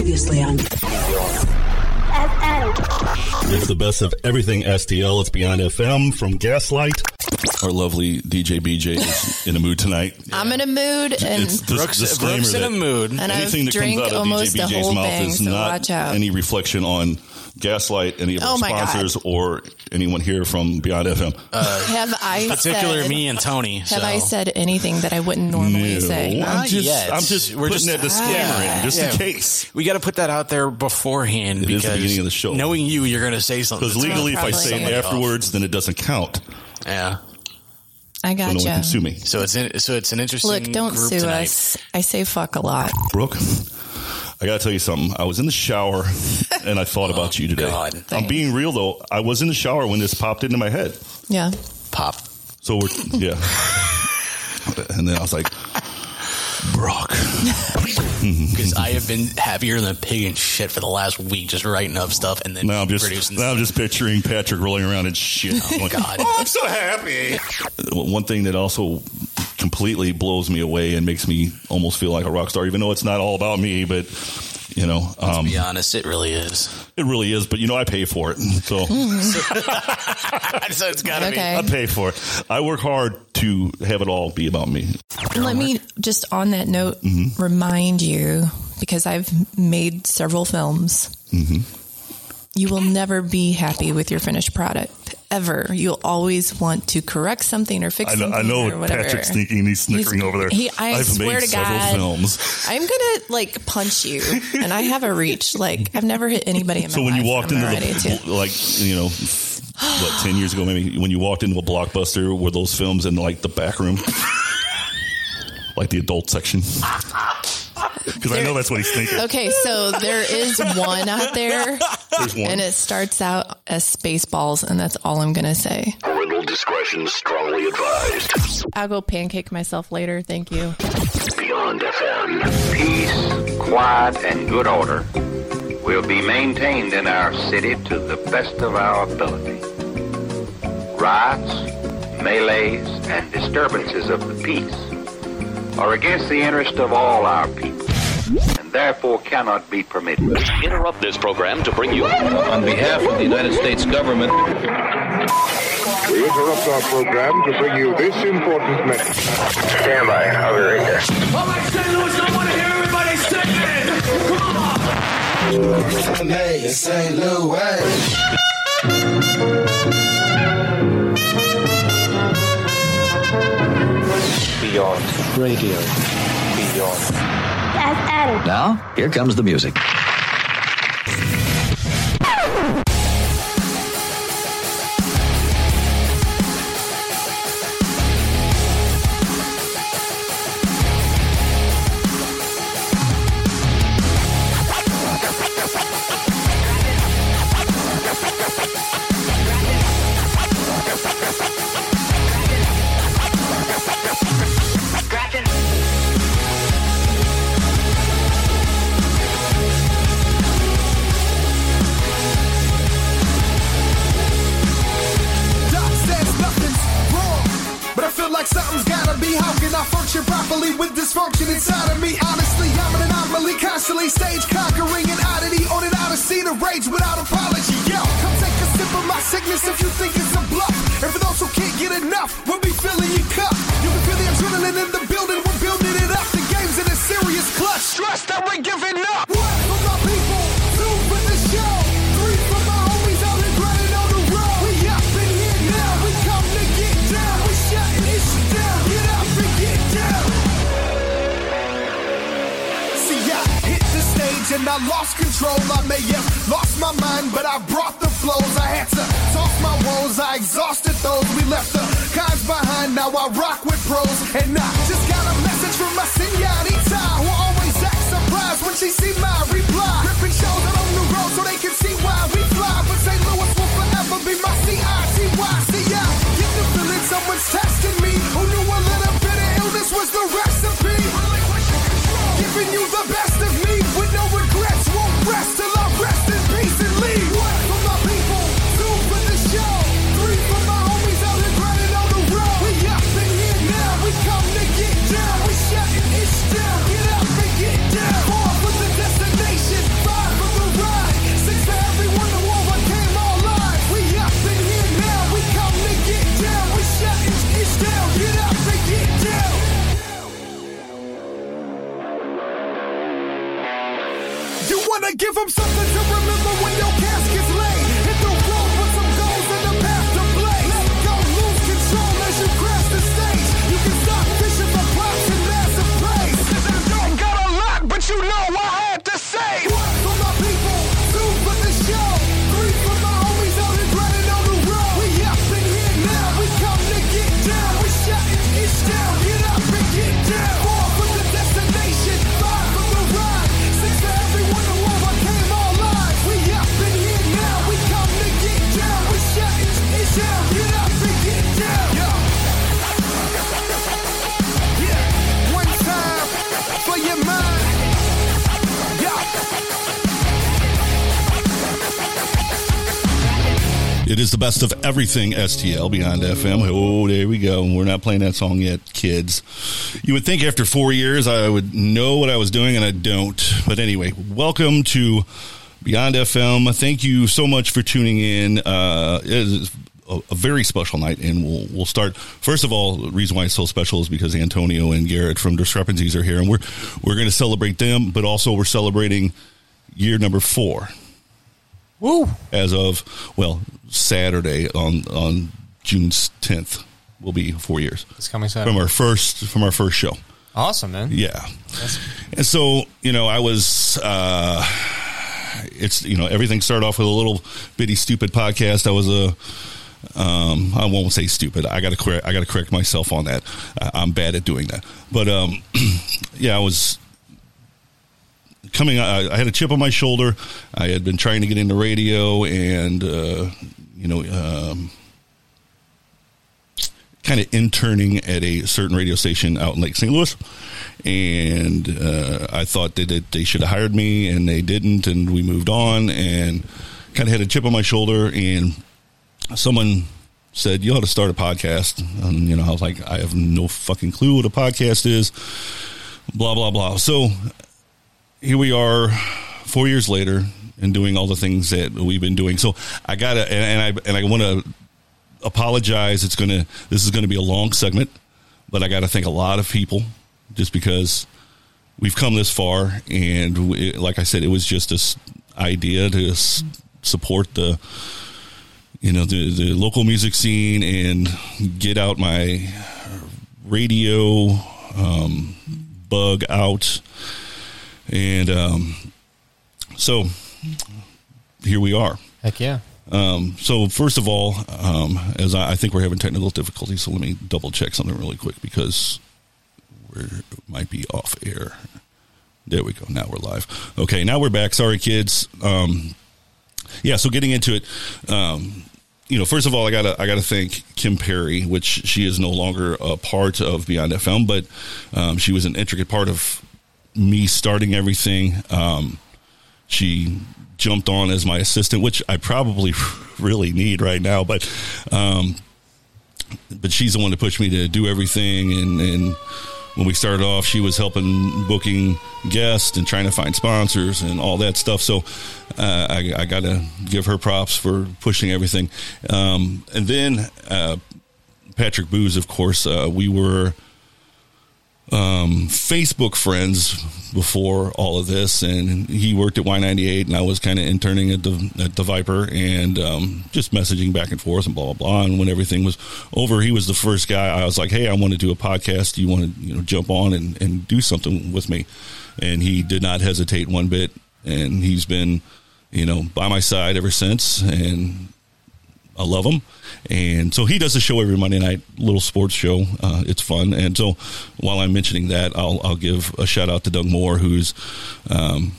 Previously on. It's the best of everything STL. It's Beyond FM from Gaslight. Our lovely DJ BJ is in a mood tonight. I'm in a mood, and It's dis- Brooks- disclaimer Brooks in that a mood. And I've anything that drank comes out of almost DJ the BJ's whole mouth thing, is so not watch out. any reflection on Gaslight, any of Oh our my God. sponsors, or anyone here from Beyond FM. Uh, have I particular said, me and Tony. Have so. I said anything that I wouldn't normally No, say? I'm Not just, yet. I'm just We're putting just- that disclaimer Yeah. in, just Yeah. in case. We got to put that out there beforehand It is because the beginning of the show. knowing you, you're going to say something. Because that's legally, if I say it somebody afterwards, then it doesn't count. yeah. I So no one gotcha. can sue me. So it's in, so it's an interesting. Look, don't group sue tonight. us. I say fuck a lot. Brooke, I got to tell you something. I was in the shower and I thought oh, about you today. God. I'm Thanks. being real though. I was in the shower when this popped into my head. Yeah. Pop. So we're yeah. and then I was like, Brock. Because I have been happier than a pig in shit for the last week, just writing up stuff and then Now I'm just producing. now I'm just picturing Patrick rolling around in shit. Oh, I'm like, God. oh, I'm so happy. One thing that also completely blows me away and makes me almost feel like a rock star, even though it's not all about me, but you know, um, to be honest, it really is. it really is. But you know, I pay for it, so. so it's got to Okay. I pay for it. I work hard to have it all be about me. Let me just on that note Mm-hmm. remind you because I've made several films. Mm-hmm. You will never be happy with your finished product ever. You'll always want to correct something or fix I know, something I know or whatever. Patrick's sneaking, he's snickering He's- over there. he- I I've swear to God. films. I'm gonna like punch you, and I have a reach. Like I've never hit anybody in my So when you life, walked into I'm ready the, to. like, you know, what, 10 years ago, maybe, when you walked into a blockbuster, were those films in like the back room? like the adult section? Because I know that's what he's thinking. Okay, so there is one out there, There's one. and it starts out as Spaceballs, and that's all I'm gonna say. Parental discretion strongly advised. I'll go pancake myself later. Thank you. Beyond FM. Peace, quiet, and good order will be maintained in our city to the best of our ability. Riots, melees, and disturbances of the peace are against the interest of all our people and therefore cannot be permitted. We interrupt this program to bring you On behalf of the United States government, We interrupt our program to bring you this important message. Stand by. I'll be right there. All right, St. Louis, I want to hear everybody singing. Come on. Hey, in St. Louis. Beyond radio, beyond. Now, here comes the music. Enough, we'll be filling your cup. You can feel the adrenaline in the building, we're building it up. The game's in a serious clutch. Stress that we're giving up. One for my people, two for the show, three for my homies out and grinding on the road. We up in here now, we come to get down. We shutting this shit down. Get up and get down. See, I hit the stage and I lost control. I may have lost my mind, but I brought the flows. I had to toss my woes. I exhausted those. We left the behind. Now I rock with pros. And I just got a message from my senorita who always acts surprised when she see my reply. Ripping shows out on the road so they can see why we fly. But St. Louis will forever be my C-I-T-Y. See, get the feeling someone's testing me. Who knew a little bit of illness was the recipe? Giving you the best give them It is the best of everything STL Beyond FM. Oh, there we go. We're not playing that song yet, kids. You would think after four years I would know what I was doing, and I don't. But anyway, welcome to Beyond FM. Thank you so much for tuning in. Uh, a very special night, and we'll we'll start. First of all, the reason why it's so special is because Antonio and Garrett from Discrepancies are here, and we're we're going to celebrate them, but also we're celebrating year number four. Woo! As of well, Saturday on on June tenth will be four years. It's coming Saturday. from our first from our first show. Awesome, man. Yeah, and so you know, I was. uh It's you know everything started off with a little bitty stupid podcast. I was a. Um, I won't say stupid. I got to correct. I got to correct myself on that. I, I'm bad at doing that. But um, yeah, I was coming. I, I had a chip on my shoulder. I had been trying to get into radio, and uh, you know, um, kind of interning at a certain radio station out in Lake St. Louis. And uh, I thought that it, they should have hired me, and they didn't. And we moved on, and kind of had a chip on my shoulder. And someone said, "You ought to start a podcast." And you know, I was like, "I have no fucking clue what a podcast is." Blah blah blah. So here we are, four years later, and doing all the things that we've been doing. So I gotta, and, and I and I want to apologize. It's gonna, this is gonna be a long segment, but I got to thank a lot of people, just because we've come this far, and we, like I said, it was just this idea to s- support the, you know, the the local music scene and get out my radio um, bug out and um, so here we are. Heck yeah. Um, so first of all, um, as I, I think we're having technical difficulties, so let me double check something really quick because we might be off air. There we go. Now we're live. Okay, now we're back. Sorry, kids. Um, yeah. So getting into it, um, you know, first of all, I gotta I gotta thank Kim Perry, which she is no longer a part of Beyond FM, but um, she was an intricate part of me starting everything. Um, she jumped on as my assistant, which I probably really need right now, but um, but she's the one that pushed me to do everything. And, and when we started off, she was helping booking guests and trying to find sponsors and all that stuff. So uh, I, I got to give her props for pushing everything. Um, and then uh, Patrick Booz, of course, uh, we were um, Facebook friends before all of this, and he worked at Y98, and I was kind of interning at the at the Viper, and um, just messaging back and forth and blah blah blah. And when everything was over, he was the first guy. I was like, "Hey, I want to do a podcast. Do you want to you know jump on and and do something with me?" And he did not hesitate one bit, and he's been you know by my side ever since, and I love him. And so he does a show every Monday night, little sports show. Uh, it's fun. And so while I'm mentioning that, I'll, I'll give a shout out to Doug Moore, who's um,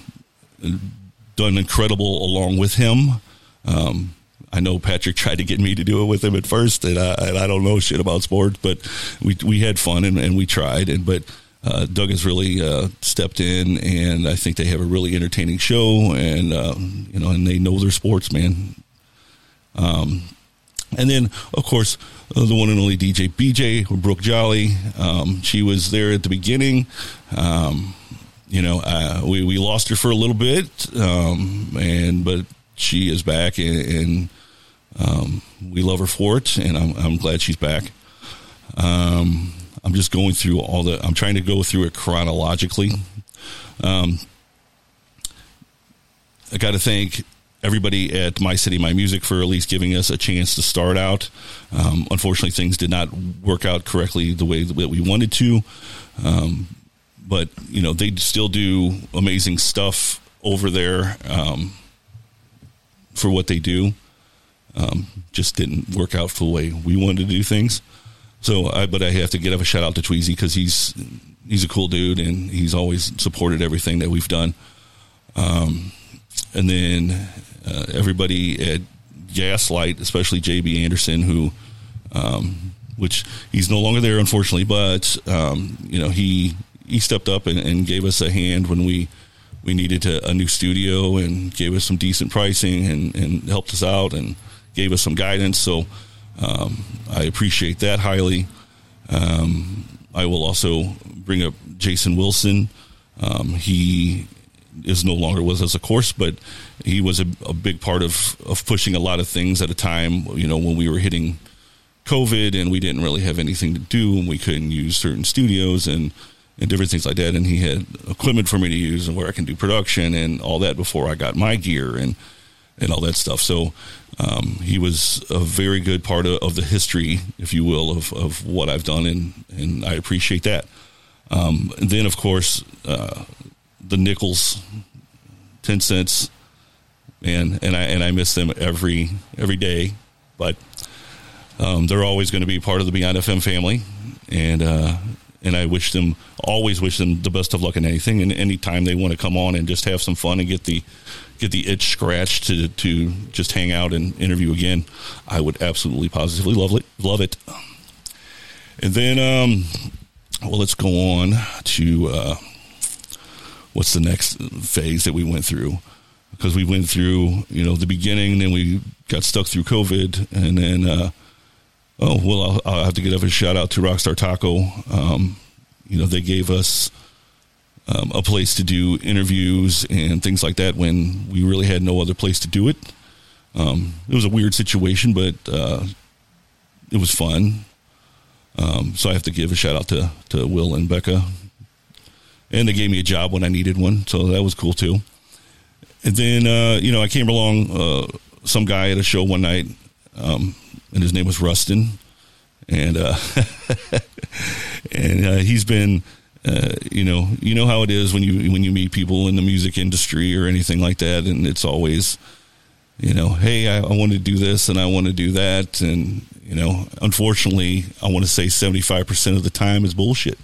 done incredible along with him. Um, I know Patrick tried to get me to do it with him at first, and I, and I don't know shit about sports, but we we had fun and, and we tried. And but uh, Doug has really uh, stepped in, and I think they have a really entertaining show, and uh, you know, and they know their sports, man. Um, and then, of course, uh, the one and only DJ BJ, or Brooke Jolly. Um, she was there at the beginning. Um, you know, uh, we, we lost her for a little bit, um, and but she is back, and, and um, we love her for it, and I'm, I'm glad she's back. Um, I'm just going through all the. I'm trying to go through it chronologically. Um, I got to thank everybody at My City, My Music for at least giving us a chance to start out. Um, unfortunately, things did not work out correctly the way that we wanted to. Um, but, you know, they still do amazing stuff over there um, for what they do. Um, just didn't work out for the way we wanted to do things. So, I, but I have to give a shout out to Tweezy because he's he's a cool dude and he's always supported everything that we've done. Um, and then uh, everybody at Gaslight, especially JB Anderson, who, um, which he's no longer there, unfortunately, but um, you know he he stepped up and, and, gave us a hand when we we needed a, a, new studio and gave us some decent pricing and, and helped us out and gave us some guidance. So um, I appreciate that highly. Um, I will also bring up Jason Wilson. Um, he is no longer with us, of course, but he was a, a, big part of, of pushing a lot of things at a time, you know, when we were hitting COVID and we didn't really have anything to do and we couldn't use certain studios and, and different things like that. And he had equipment for me to use and where I can do production and all that before I got my gear and, and all that stuff. So um, he was a very good part of, of, the history, if you will, of, of what I've done, and, and I appreciate that. Um, and then, of course, uh, the nickels, ten cents, and and I and I miss them every every day, but um, they're always going to be part of the Beyond FM family, and uh, and I wish them always wish them the best of luck in anything, and anytime they want to come on and just have some fun and get the get the itch scratched to to just hang out and interview again, I would absolutely positively love it love it. And then, um, well, let's go on to. Uh, what's the next phase that we went through. Because we went through you know the beginning then we got stuck through covid and then uh, oh well I'll, I'll, have to give a shout out to rockstar taco. Um, you know they gave us um, a place to do interviews and things like that when we really had no other place to do it. Um, it was a weird situation but uh, it was fun. Um, so I have to give a shout out to, to Will and Becca and they gave me a job when I needed one, so that was cool too. And then uh, you know I came along uh, some guy at a show one night, um, and his name was Rustin, and uh, and uh, he's been. Uh, you know, you know how it is when you when you meet people in the music industry or anything like that, and it's always, you know, hey, I, I want to do this and I want to do that, and you know, unfortunately, I want to say seventy five percent of the time is bullshit.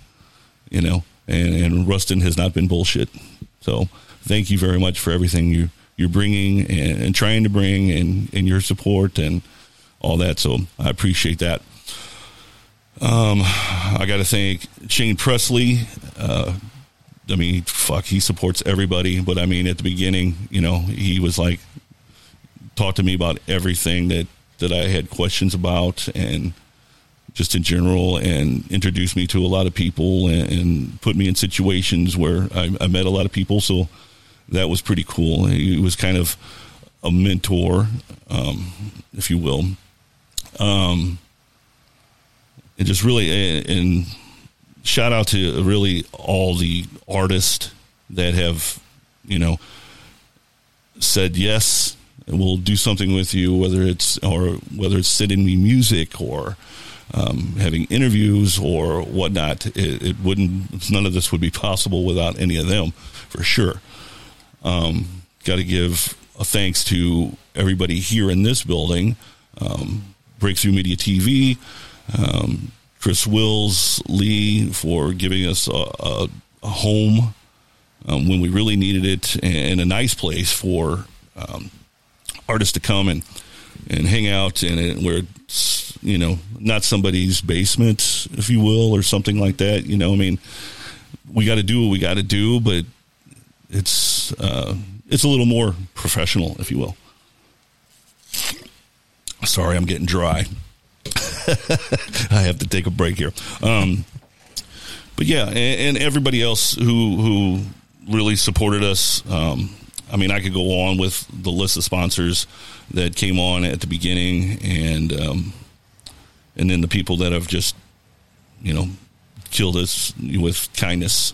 You know, and, and Rustin has not been bullshit. So thank you very much for everything you you're bringing and, and trying to bring and, and your support and all that. So I appreciate that. Um, I got to thank Shane Presley. Uh, I mean, fuck, he supports everybody. But I mean, at the beginning, you know, he was like, talked to me about everything that, that I had questions about and just in general and introduced me to a lot of people and, and put me in situations where I, I, met a lot of people. So that was pretty cool. He was kind of a mentor, um, if you will. Um, and just really, and, and shout out to really all the artists that have, you know, said yes we'll do something with you, whether it's or whether it's sending me music or um, having interviews or whatnot. It, it, wouldn't. None of this would be possible without any of them, for sure. Um, Got to give a thanks to everybody here in this building, um, Breakthrough Media TV, um, Chris Wills, Lee for giving us a, a, a home um, when we really needed it, and a nice place for um, artists to come and and hang out and, it where you know, not somebody's basement, if you will, or something like that. You know, I mean, we got to do what we got to do, but it's, uh, it's a little more professional, if you will. Sorry, I'm getting dry. I have to take a break here. Um, but yeah, and, and, everybody else who who really supported us. Um, I mean, I could go on with the list of sponsors that came on at the beginning, and um, and then the people that have just you know killed us with kindness,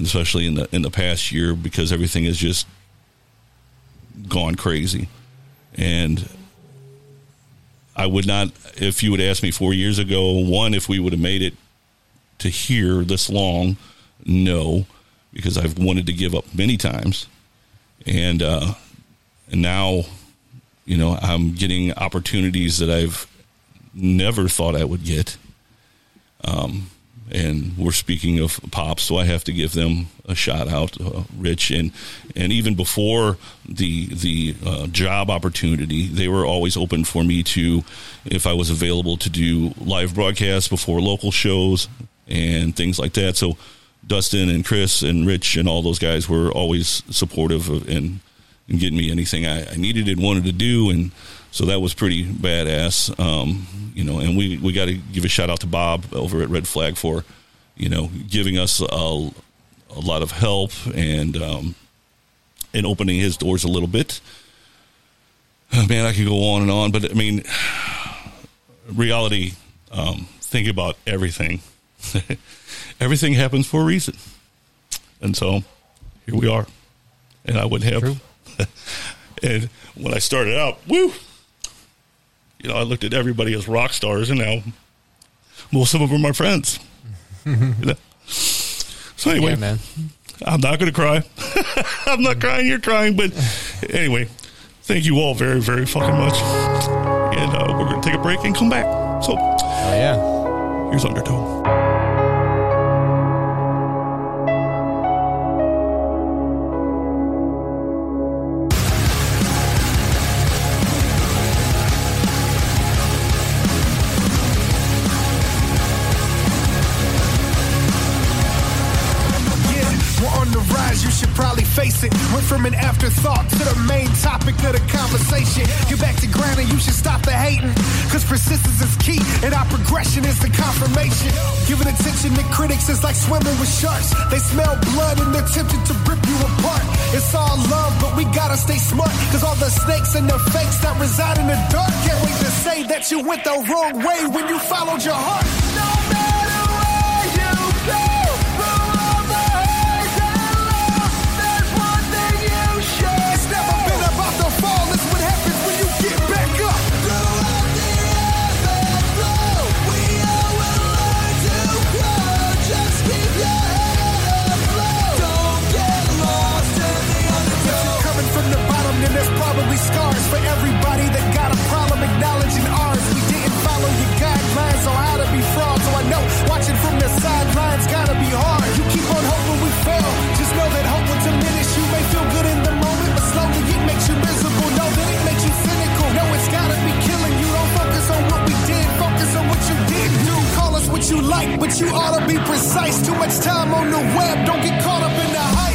especially in the in the past year because everything has just gone crazy. And I would not, if you would ask me four years ago, one, if we would have made it to here this long, no, because I've wanted to give up many times. And, uh, and now, you know, I'm getting opportunities that I've never thought I would get. Um, and we're speaking of pops, so I have to give them a shout out, uh, Rich, and and even before the the uh, job opportunity, they were always open for me to, if I was available, to do live broadcasts before local shows and things like that. So Dustin and Chris and Rich and all those guys were always supportive of and, and getting me anything I, I needed and wanted to do, and so that was pretty badass. Um, you know, and we, we got to give a shout out to Bob over at Red Flag for, you know, giving us a, a lot of help and, um, and opening his doors a little bit. Man, I could go on and on, but I mean, reality, um, think about everything. everything happens for a reason. And so here we are. And I would have, and when I started out, woo, you know, I looked at everybody as rock stars, and now most of them are my friends. you know? So anyway, Yeah, man. I'm not going to cry. I'm not crying. You're crying, but anyway, thank you all very, very fucking much. And uh, we're going to take a break and come back. So, Oh yeah. here's Undertow. Probably. Went from an afterthought to the main topic of the conversation. Get back to ground and you should stop the hating. Cause persistence is key and our progression is the confirmation. Giving attention to critics is like swimming with sharks. They smell blood and they're tempted to rip you apart. It's all love, but we gotta stay smart. Cause all the snakes and the fakes that reside in the dark can't wait to say that you went the wrong way when you followed your heart. No matter where you go, for everybody that got a problem acknowledging ours. We didn't follow your guidelines on how to be fraud, so I know watching from the sidelines gotta be hard. You keep on hoping we fail. Just know that hope will diminish. You may feel good in the moment, but slowly it makes you miserable. Know that it makes you cynical. No, it's gotta be killing you. Don't focus on what we did, focus on what you did do. Call us what you like, but you ought to be precise. Too much time on the web, don't get caught up in the hype.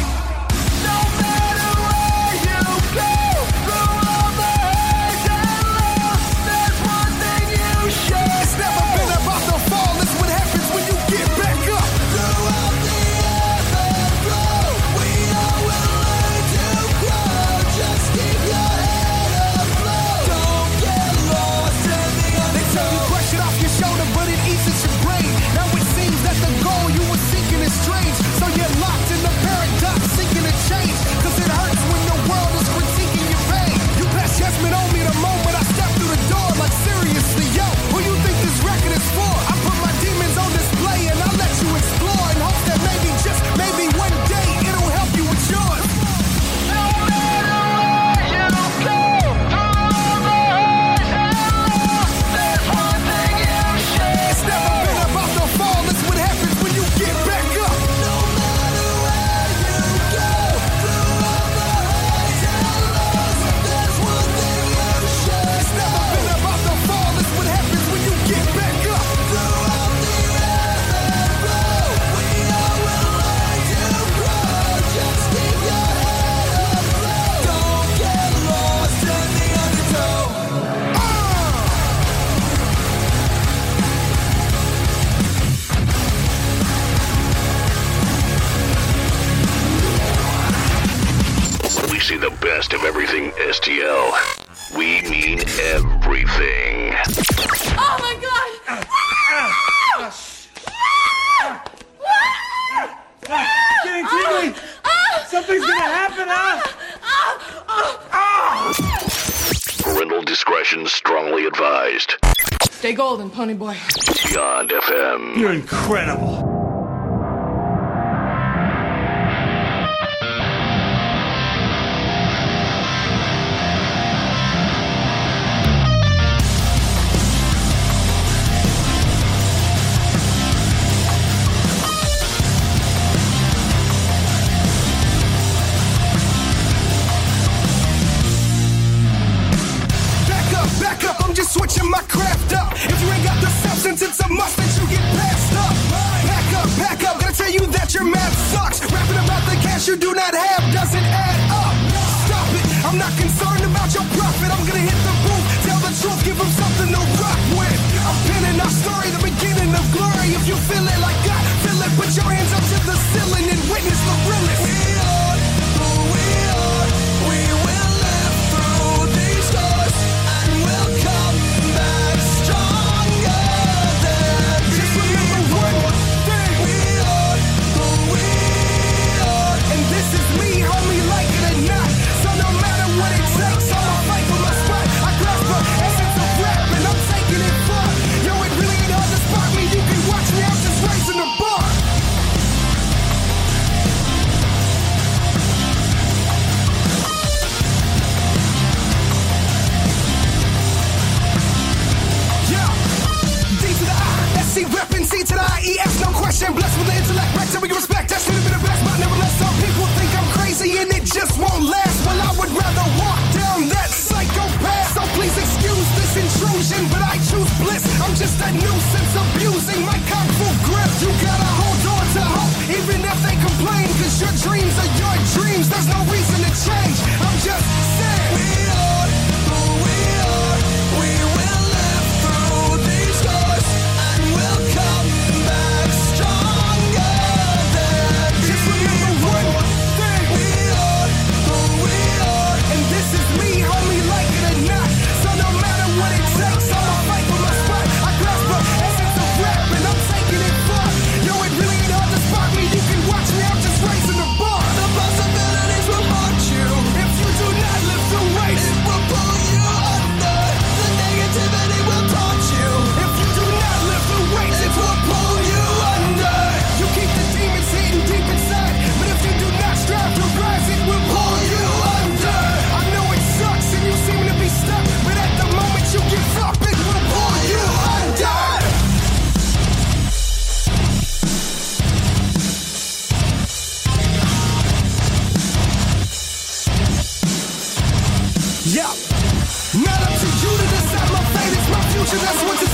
That's what's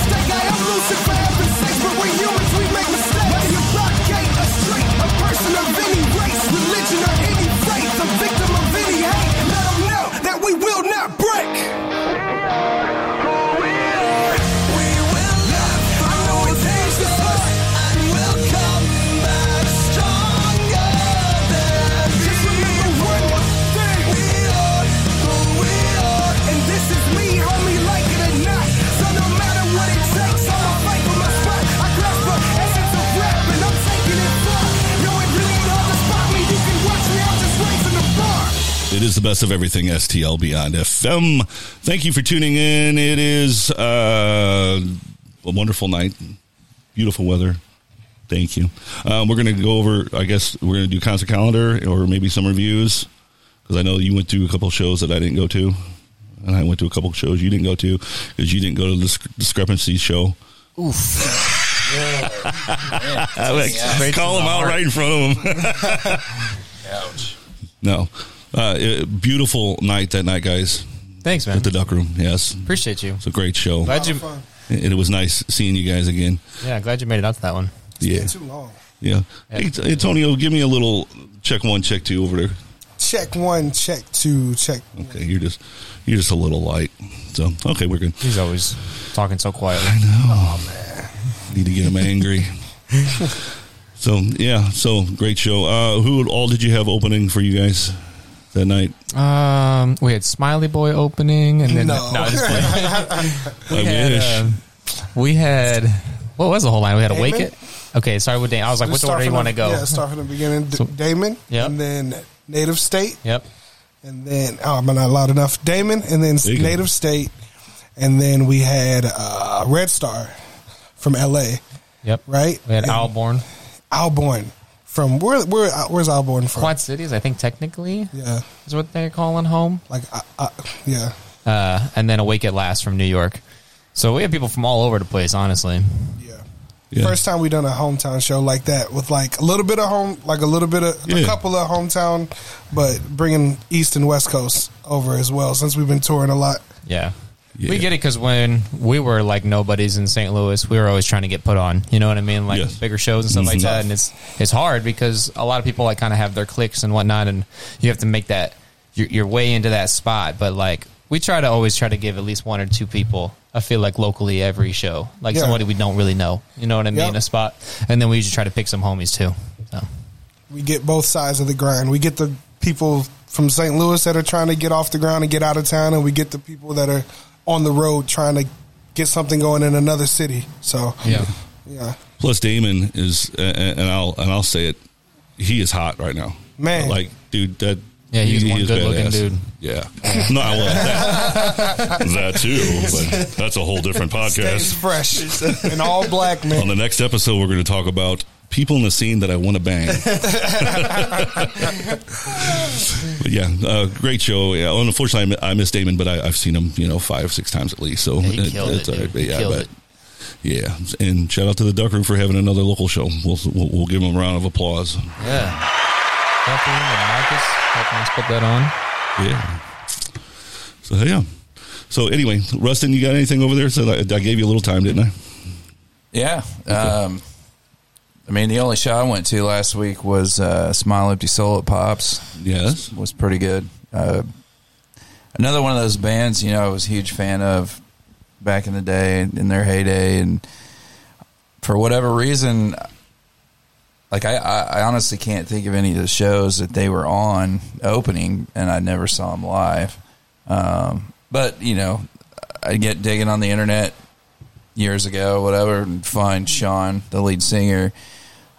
best of everything STL Beyond FM. Thank you for tuning in. It is uh, a wonderful night, beautiful weather. Thank you. Um, we're going to go over, I guess, we're going to do concert calendar or maybe some reviews because I know you went to a couple shows that I didn't go to. And I went to a couple shows you didn't go to because you didn't go to the Disc- Discrepancy show. Like, Yeah. Call him out right in front of him. Ouch. No. Uh, it- beautiful night that night, guys. Thanks, man. At the Duck Room, yes. Appreciate you. It's a great show. Glad you. And it was nice seeing you guys again. Yeah, glad you made it out to that one. Yeah. Too long. Yeah. Hey, T- Antonio, give me a little check one, check two over there. Check one, check two, check. Okay, you're just you're just a little light. So okay, we're good. He's always talking so quietly. I know. Oh, man. Need to get him angry. so yeah, so great show. Uh, who all did you have opening for you guys that night? Um, we had Smiley Boy opening, and then No. just playing. we I had, wish. um, we had what was the whole line? We had Awake at. Okay, sorry with Damon. I was like, Just which order do you want to go? Yeah, start from the beginning. D- So- Damon, Yep. and then Native State, Yep. and then oh, am I not loud enough? Damon, and then There go. Native State, and then we had uh, Red Star from L.A. Yep. Right. We had And Alborn. Alborn from where? Where? uh, Where's Alborn from? Quad Cities, I think technically Yeah. is what they're calling home. Like, uh, uh, yeah. Uh, and then Awake at Last from New York. So we have people from all over the place, honestly. Yeah. First time we done a hometown show like that with like a little bit of home, like a little bit of a couple of hometown, but bringing East and West Coast over as well since we've been touring a lot. Yeah. We get it because when we were like nobodies in St. Louis, we were always trying to get put on. You know what I mean? Like Yes. bigger shows and stuff like Mhm. that. And it's it's hard because a lot of people like kind of have their clicks and whatnot, and you have to make that your, your way into that spot. But like we try to always try to give at least one or two people. I feel like locally every show, like Yeah. somebody we don't really know. You know what I mean? Yep. A spot, and then we usually try to pick some homies too. So We get both sides of the grind. We get the people from St. Louis that are trying to get off the ground and get out of town, and we get the people that are on the road trying to get something going in another city. So yeah, yeah. Plus, Damon is, uh, and I'll and I'll say it, he is hot right now. Man. like dude, that Yeah, he's he one is good-looking dude. Yeah, no, I well, that, that too, but that's a whole different Stays podcast. fresh and all black man. On the next episode, we're going to talk about people in the scene that I want to bang. But yeah, uh, great show. Yeah, unfortunately, I mi- I missed Damon, but I, I've seen him, you know, five, six times at least. So he killed it, all dude. But He yeah, killed but it. yeah, and shout out to the Duck Room for having another local show. We'll we'll, we'll give them a round of applause. yeah. Catherine and Marcus helping us put that on. Yeah. So yeah. So anyway, Rustin, you got anything over there? So I, I gave you a little time, didn't I? Yeah. Um, I mean, the only show I went to last week was uh, Smile Empty Soul at Pops. Yes. Was pretty good. Uh, another one of those bands, you know, I was a huge fan of back in the day, in their heyday. And for whatever reason, like I, I, I honestly can't think of any of the shows that they were on opening, and I never saw them live. Um, but you know, I get digging on the internet years ago, whatever, and find Sean, the lead singer.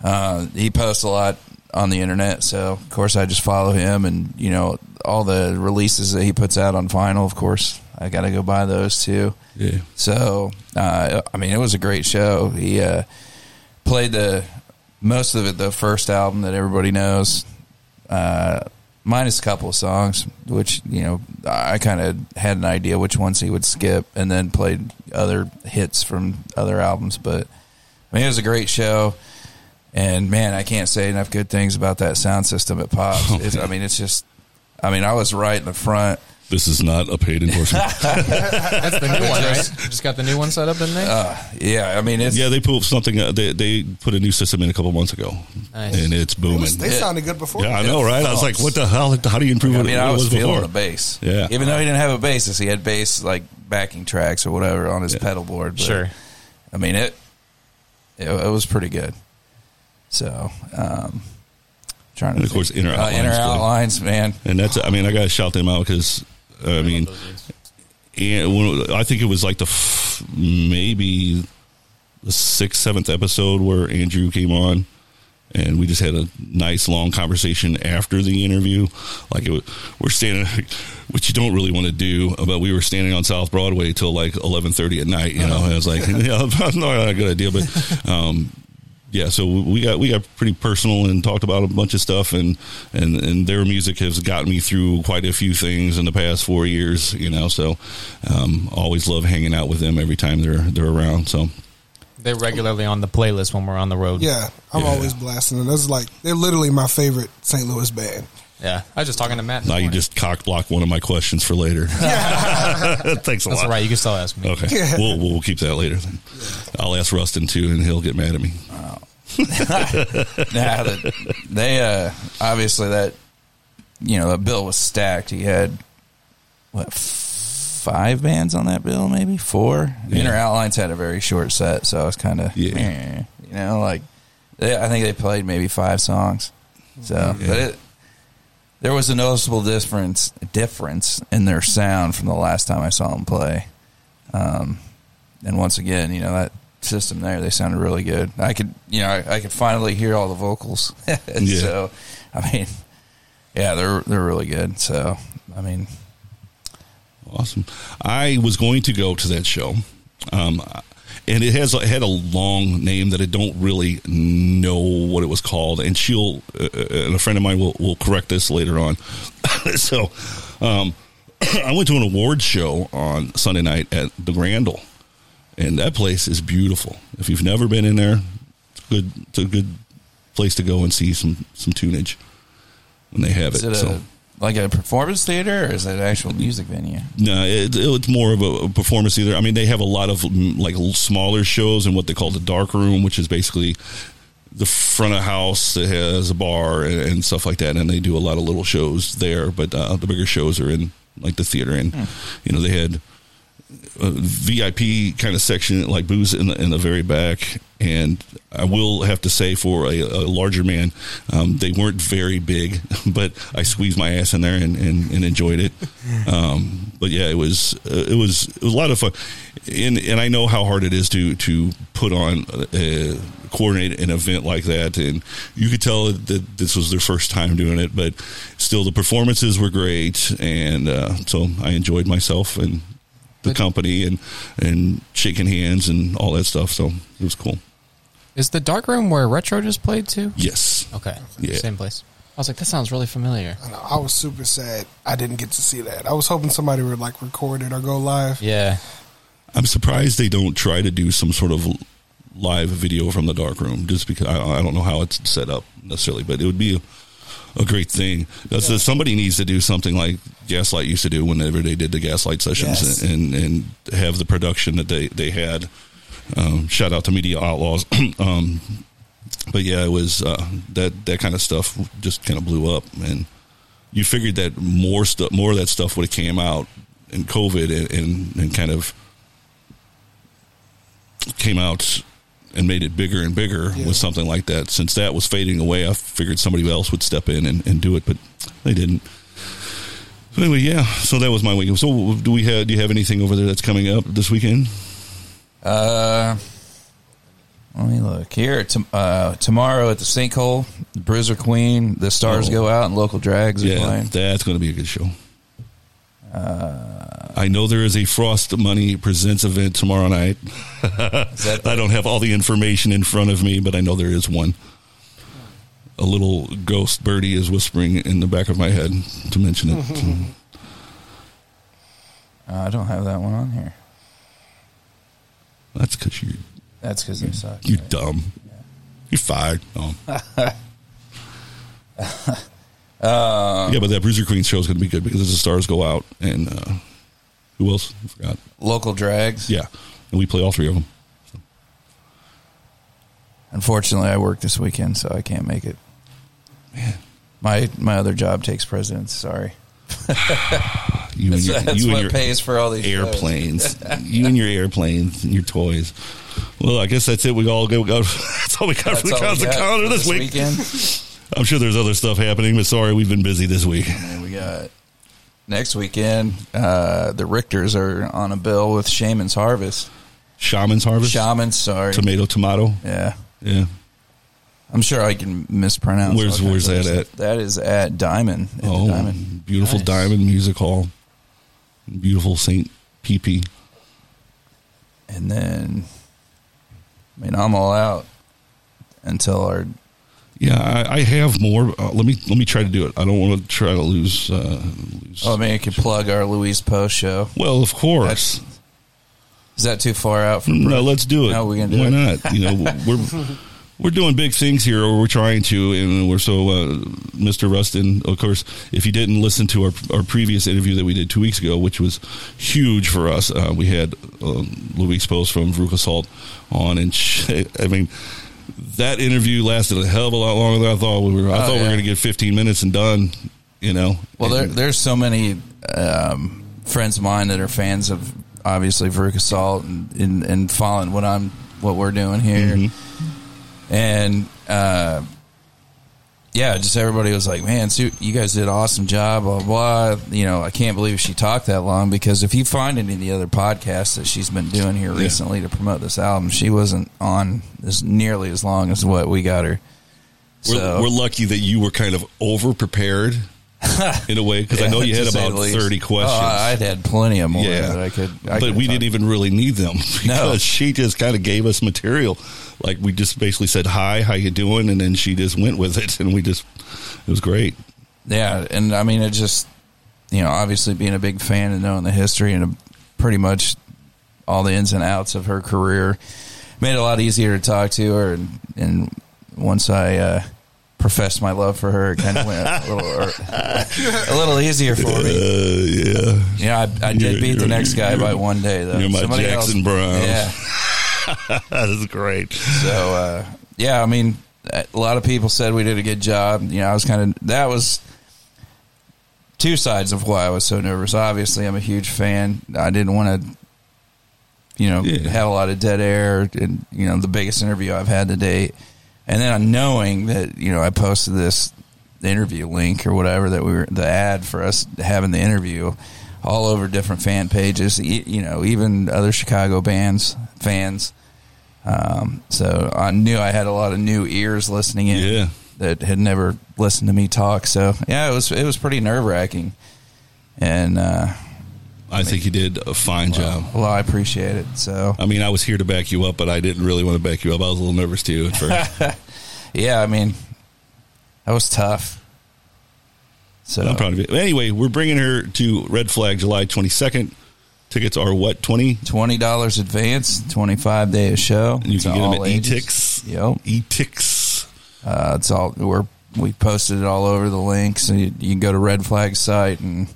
Uh, he posts a lot on the internet, so of course I just follow him, and you know all the releases that he puts out on vinyl. Of course, I got to go buy those too. Yeah. So uh, I mean, it was a great show. He uh, played the most of it, the first album that everybody knows, uh, minus a couple of songs, which you know I kind of had an idea which ones he would skip, and then played other hits from other albums. But I mean, it was a great show. And man, I can't say enough good things about that sound system at Pops. It's, I mean, it's just, I mean, I was right in the front. This is not a paid endorsement. That's the new one, right? Just got the new one set up in there. Uh, yeah, I mean, it's yeah, they put something. Uh, they they put a new system in a couple months ago, Nice. and it's They, booming. was- they sounded good before. yeah, I know, right? I was like, what the hell? How do you improve I what mean, it, I was, was feeling before? the bass. Yeah. Even though he didn't have a bassist, he had bass like backing tracks or whatever on his pedal board. But, Sure. I mean it, it. It was pretty good. So, um, trying to And of course, think. inner Uh, outlines. inner play. outlines, man. And that's, I mean, I got to shout them out because, I mean, and when, I think it was like the f- maybe the sixth, seventh episode where Andrew came on, and we just had a nice long conversation after the interview. Like it, was- we're standing, which you don't really want to do, but we were standing on South Broadway till like eleven thirty at night. You know, and I was like, yeah, not a good idea, but. um yeah, so we got we got pretty personal and talked about a bunch of stuff, and and and their music has gotten me through quite a few things in the past four years. You know, so um, always love hanging out with them every time they're they're around. So They're regularly on the playlist when we're on the road. Yeah, I'm always blasting them. That's like they're literally my favorite St. Louis band. Yeah. I was just talking to Matt. this now you just cock block one of my questions for later. Thanks a lot. That's lot. all right. You can still ask me. Okay, we'll we'll keep that later. Then I'll ask Rustin too, and he'll get mad at me. Nah, that- they uh, obviously that you know the bill was stacked. He had what five bands on that bill, maybe four. Yeah. Inner Outlines had a very short set, so I was kind of Yeah. you know like they, I think they played maybe five songs. So, but it, there was a noticeable difference difference in their sound from the last time I saw them play. Um, and once again, you know that system there, they sounded really good. I could, you know, I, I could finally hear all the vocals. Yeah. So, I mean, yeah, they're they're really good. So, I mean, Awesome. I was going to go to that show, um, and it has it had a long name that I don't really know what it was called. And she'll uh, and a friend of mine will will correct this later on. so, um, I went to an awards show on Sunday night at the Grandel, and that place is beautiful. If you've never been in there, it's good. It's a good place to go and see some some tunage when they have Is it. it so. a, like a performance theater or is it an actual music venue? No, it, it's more of a, performance theater. I mean, they have a lot of mm, like smaller shows in what they call the dark room, which is basically the front of house that has a bar and, and stuff like that. And they do a lot of little shows there, but uh, the bigger shows are in like the theater. And you know, they had a VIP kind of section like booze in the in the very back. And I will have to say, for a, a larger man, um, they weren't very big, but I squeezed my ass in there and, and, and enjoyed it. Um, but yeah, it was uh, it was it was a lot of fun, and and I know how hard it is to to put on uh, coordinate an event like that, and you could tell that this was their first time doing it, but still the performances were great, and uh, so I enjoyed myself and the company and and shaking hands and all that stuff. So it was cool. Is the dark room where Retro just played too? Yes. Okay. Yeah. Same place. I was like, that sounds really familiar. I, know, I was super sad I didn't get to see that. I was hoping somebody would like record it or go live. Yeah. I'm surprised they don't try to do some sort of live video from the dark room, just because I, I don't know how it's set up necessarily, but it would be a, great thing. Yeah. somebody needs to do something like Gaslight used to do whenever they did the Gaslight sessions, Yes. and and have the production that they they had. Um, shout out to Media Outlaws. um, but yeah, it was uh, that that kind of stuff just kind of blew up, and you figured that more stuff, more of that stuff would have came out in COVID and, and, and kind of came out and made it bigger and bigger Yeah. with something like that. Since that was fading away, I figured somebody else would step in and, and do it, but they didn't. So anyway, yeah. So that was my weekend. So do we have? Do you have anything over there that's coming up this weekend? Uh, let me look here. Tom- uh, tomorrow at the Sinkhole, Bruiser Queen, the Stars Oh. go out, and local drags are Yeah, playing. that's going to be a good show. Uh, I know there is a Frost Money Presents event tomorrow night. that- I don't have all the information in front of me, but I know there is one. A little ghost birdie is whispering in the back of my head to mention it. Uh, I don't have that one on here. that's because you're That's because they suck. you're dumb. You're fired. No. Uh, yeah, but that Bruiser Queen show is going to be good because the stars go out and uh, who else? I forgot. local drags. Yeah, and we play all three of them. Unfortunately, I work this weekend, so I can't make it. Man. My my other job takes precedence. Sorry. You That's- that's you what your pays for all these airplanes. you and your airplanes and your toys. Well, I guess that's it. We all go. go that's all we got That's for the all we constant got calendar for this this week. weekend. I'm sure there's other stuff happening, but sorry, we've been busy this week. And we got next weekend. Uh, the Richters are on a bill with Shaman's Harvest. Shaman's Harvest, Shaman's, sorry. tomato, tomato. Yeah, Yeah, I'm sure I can mispronounce. Where's- where's that at? That is at Diamond. At oh, Diamond. beautiful Nice. Diamond Music Hall, beautiful Saint PP. And then, I mean, I'm all out until our. Yeah, I, I have more. Uh, let me let me try to do it. I don't want to try to lose. Uh, lose. Oh, I mean, I could plug our Louise Post show. well, of course. Is that too far out From No, let's do it. No, we can do Why it. not? You know, we're we're doing big things here, or we're trying to, and we're so. Uh, Mr. Rustin, of course, if you didn't listen to our our previous interview that we did two weeks ago, which was huge for us, uh, we had um, Louise Post from Veruca Salt on, and sh- I mean. That interview lasted a hell of a lot longer than I thought we were. I Oh, thought we yeah. were going to get 15 minutes and done. You know. Well, there, there's so many um, friends of mine that are fans of obviously Veruca Salt and, and and following what I'm what we're doing here, Mm-hmm. and uh, yeah, just everybody was like, "Man, Sue, you guys did an awesome job." Blah blah. You know, I can't believe she talked that long because if you find any of the other podcasts that she's been doing here Yeah. recently to promote this album, she wasn't on as nearly as long as what we got her. We're, So we're lucky that you were kind of over prepared in a way because I know you had about thirty questions. Oh, I'd had plenty of more Yeah. that I could. I but could we talk- didn't even really need them because No. she just kind of gave us material. Like we just basically said hi, how you doing, and then she just went with it, and we just it was great. Yeah, and I mean, it just you know, obviously being a big fan and knowing the history and pretty much all the ins and outs of her career made it a lot easier to talk to her. And, and once I uh, professed my love for her, it kind of went a little, a little easier for me. Uh, yeah, Yeah, I, I did beat the next guy by one day though. You're my Somebody Jackson else- Brown. Yeah. that is great. So uh, yeah, I mean, a lot of people said we did a good job. You know, I was kind of that was two sides of why I was so nervous. Obviously, I'm a huge fan. I didn't want to, you know, Yeah. have a lot of dead air. And you know, the biggest interview I've had to date. And then I knowing that you know I posted this interview link or whatever that we were the ad for us having the interview all over different fan pages. You know, even other Chicago bands fans. Um, so I knew I had a lot of new ears listening in Yeah. that had never listened to me talk. So yeah, it was it was pretty nerve wracking, and uh, I think you did a fine job. well, I appreciate it. So I mean, I was here to back you up, but I didn't really want to back you up. I was a little nervous too at first. yeah, I mean that was tough. So I'm proud of you. Anyway, we're bringing her to Red Flag July 22nd. Tickets are what twenty? twenty dollars advance, twenty five day a show. You It's can get them at etix. Yep. Etix. Uh, it's all we're we posted it all over the links. So you, you can go to Red Flag site and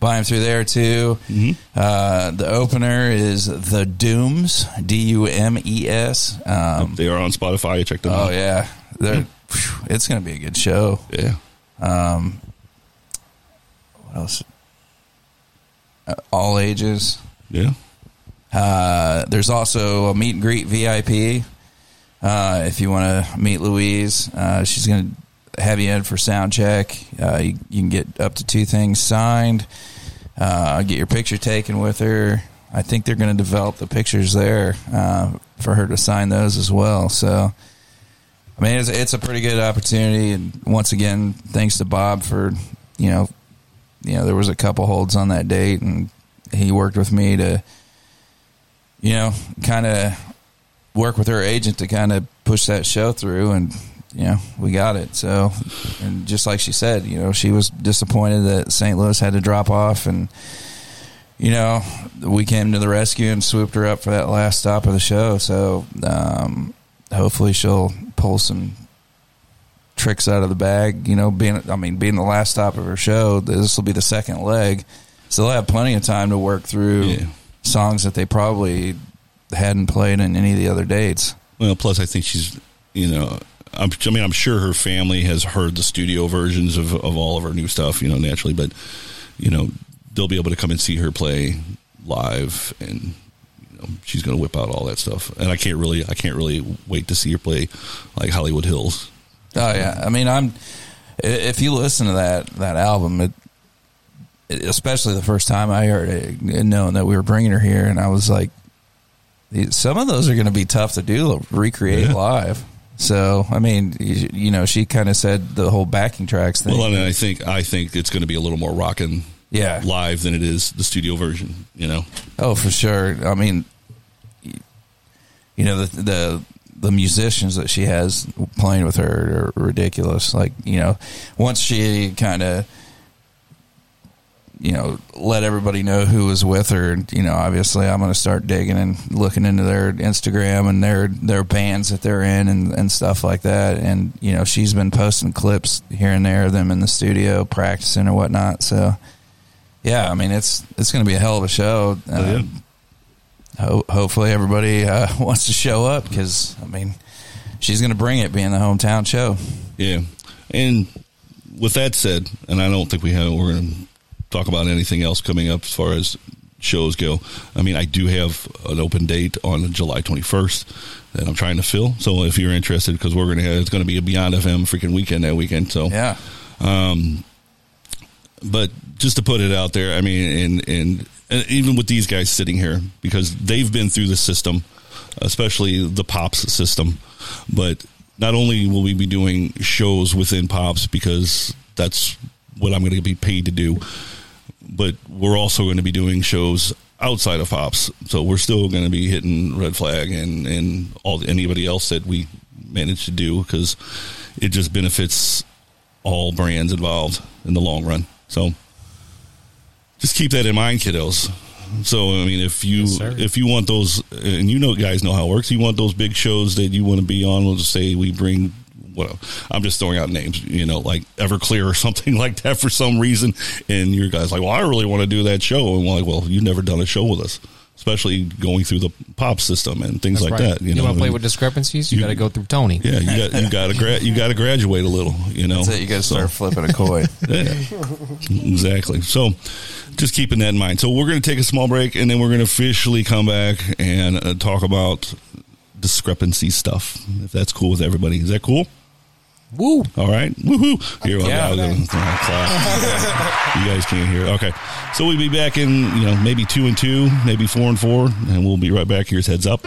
buy them through there too. Mm-hmm. Uh, the opener is the Dumes, D U M E S. Um, They are on Spotify. Check them oh out. yeah, They're, phew, it's going to be a good show. Yeah. Um, what else? Uh, all ages. Yeah. Uh, there's also a meet and greet VIP. Uh, if you want to meet Louise, uh, she's going to have you in for sound check. Uh, you, you can get up to two things signed. Uh, get your picture taken with her. I think they're going to develop the pictures there uh, for her to sign those as well. So, I mean, it's, it's a pretty good opportunity. And once again, thanks to Bob for you know, you know, there was a couple holds on that date, and he worked with me to you know, kind of work with her agent to kind of push that show through, and you know, we got it. So, and just like she said, you know, she was disappointed that St. Louis had to drop off, and you know, we came to the rescue and swooped her up for that last stop of the show. So, um, hopefully, she'll pull some tricks out of the bag. You know, being I mean, being the last stop of her show, this will be the second leg, so they'll have plenty of time to work through Yeah. songs that they probably hadn't played in any of the other dates. Well, plus I think she's, you know, I'm, I mean, I'm sure her family has heard the studio versions of, of all of her new stuff, you know, naturally, but, you know, they'll be able to come and see her play live and, you know, she's going to whip out all that stuff. And I can't really, I can't really wait to see her play like Hollywood Hills. Oh yeah, I mean, I'm. If you listen to that that album, it, especially the first time I heard it, knowing that we were bringing her here, and I was like, some of those are going to be tough to do recreate Yeah. live. So I mean, you, know, she kind of said the whole backing tracks thing. Well, and I think, I think it's going to be a little more rocking yeah, live than it is the studio version, you know? Oh, for sure. I mean, you know the the the musicians that she has playing with her are ridiculous. Like you know, once she kind of you know let everybody know who was with her, you know, obviously I'm going to start digging and looking into their Instagram and their their bands that they're in and and stuff like that. And you know, she's been posting clips here and there of them in the studio practicing or whatnot. So. Yeah, I mean it's it's going to be a hell of a show. Um, ho- hopefully, everybody uh, wants to show up because I mean she's going to bring it, being the hometown show. Yeah. And with that said, and I don't think we have, we're going to talk about anything else coming up as far as shows go. I mean, I do have an open date on July 21st that I'm trying to fill. So if you're interested, because we're going to have, it's going to be a Beyond FM freaking weekend that weekend. So, yeah. Um, but just to put it out there, I mean, and, and, and even with these guys sitting here, because they've been through the system, especially the Pops system. But not only will we be doing shows within Pops, because that's what I'm going to be paid to do but we're also going to be doing shows outside of Pops. So we're still going to be hitting Red Flag and and all anybody else that we manage to do because it just benefits all brands involved in the long run. So just keep that in mind, kiddos. So I mean, if you yes, if you want those, and you know, guys know how it works. You want those big shows that you want to be on. We'll just say we bring whatever. I'm just throwing out names, you know, like Everclear or something like that for some reason. And your guys like, well, I really want to do that show, and we're like, well, you've never done a show with us especially going through the pop system and things That's like right. that. You, you know, want to play with discrepancies? You, you got to go through Tony. Yeah, you got you got to gra- you got to graduate a little. You know, you got to start flipping a coin. Yeah, exactly. So, just keeping that in mind. So we're going to take a small break, and then we're going to officially come back and uh, talk about discrepancy stuff. If that's cool with everybody, is that cool? Woo! All right, woohoo! Here, you guys can't hear. Okay, so we'll be back in you know maybe two and two, maybe four and four, and we'll be right back. Here's heads up.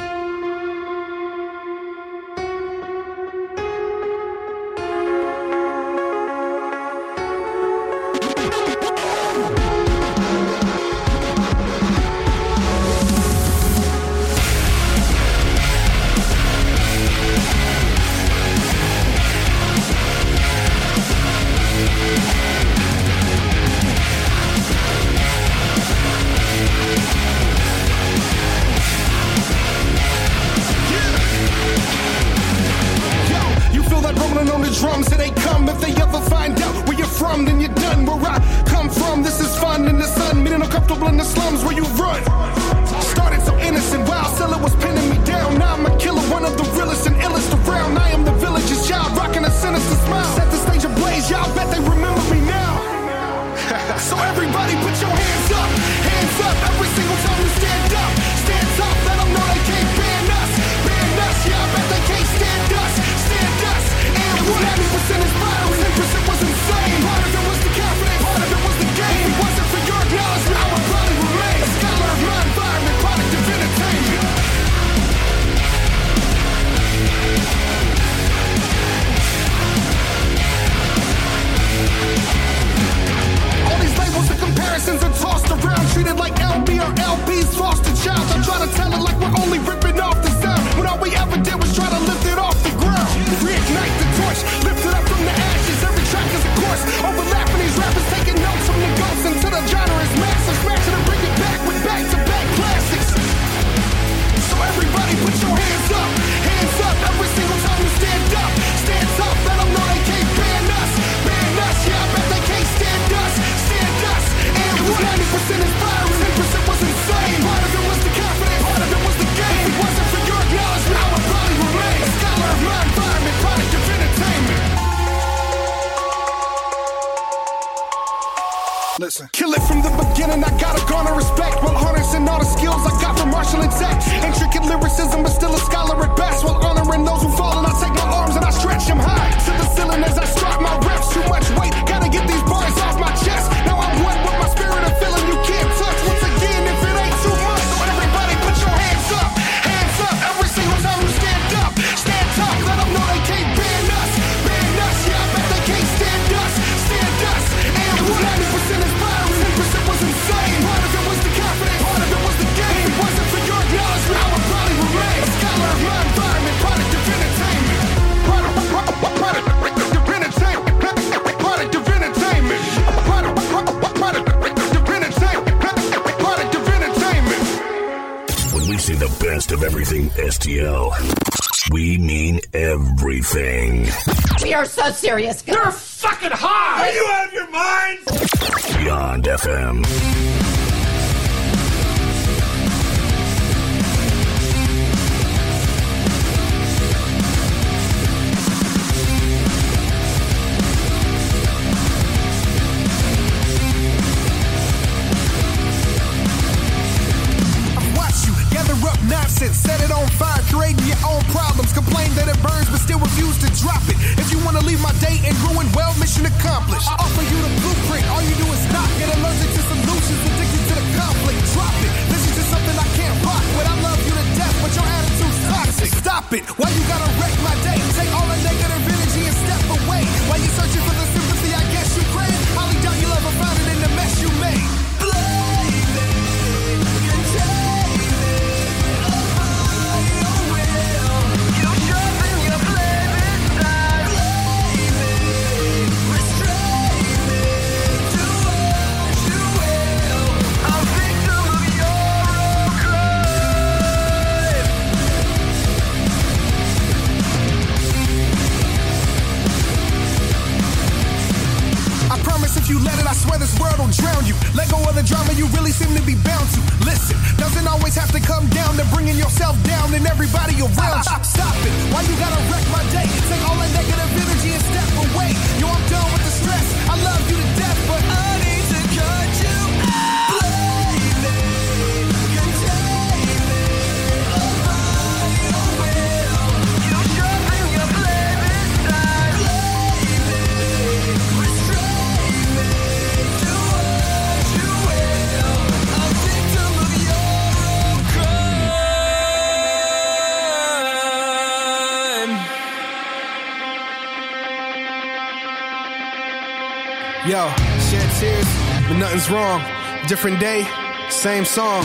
Yo, shed tears, but nothing's wrong. Different day, same song.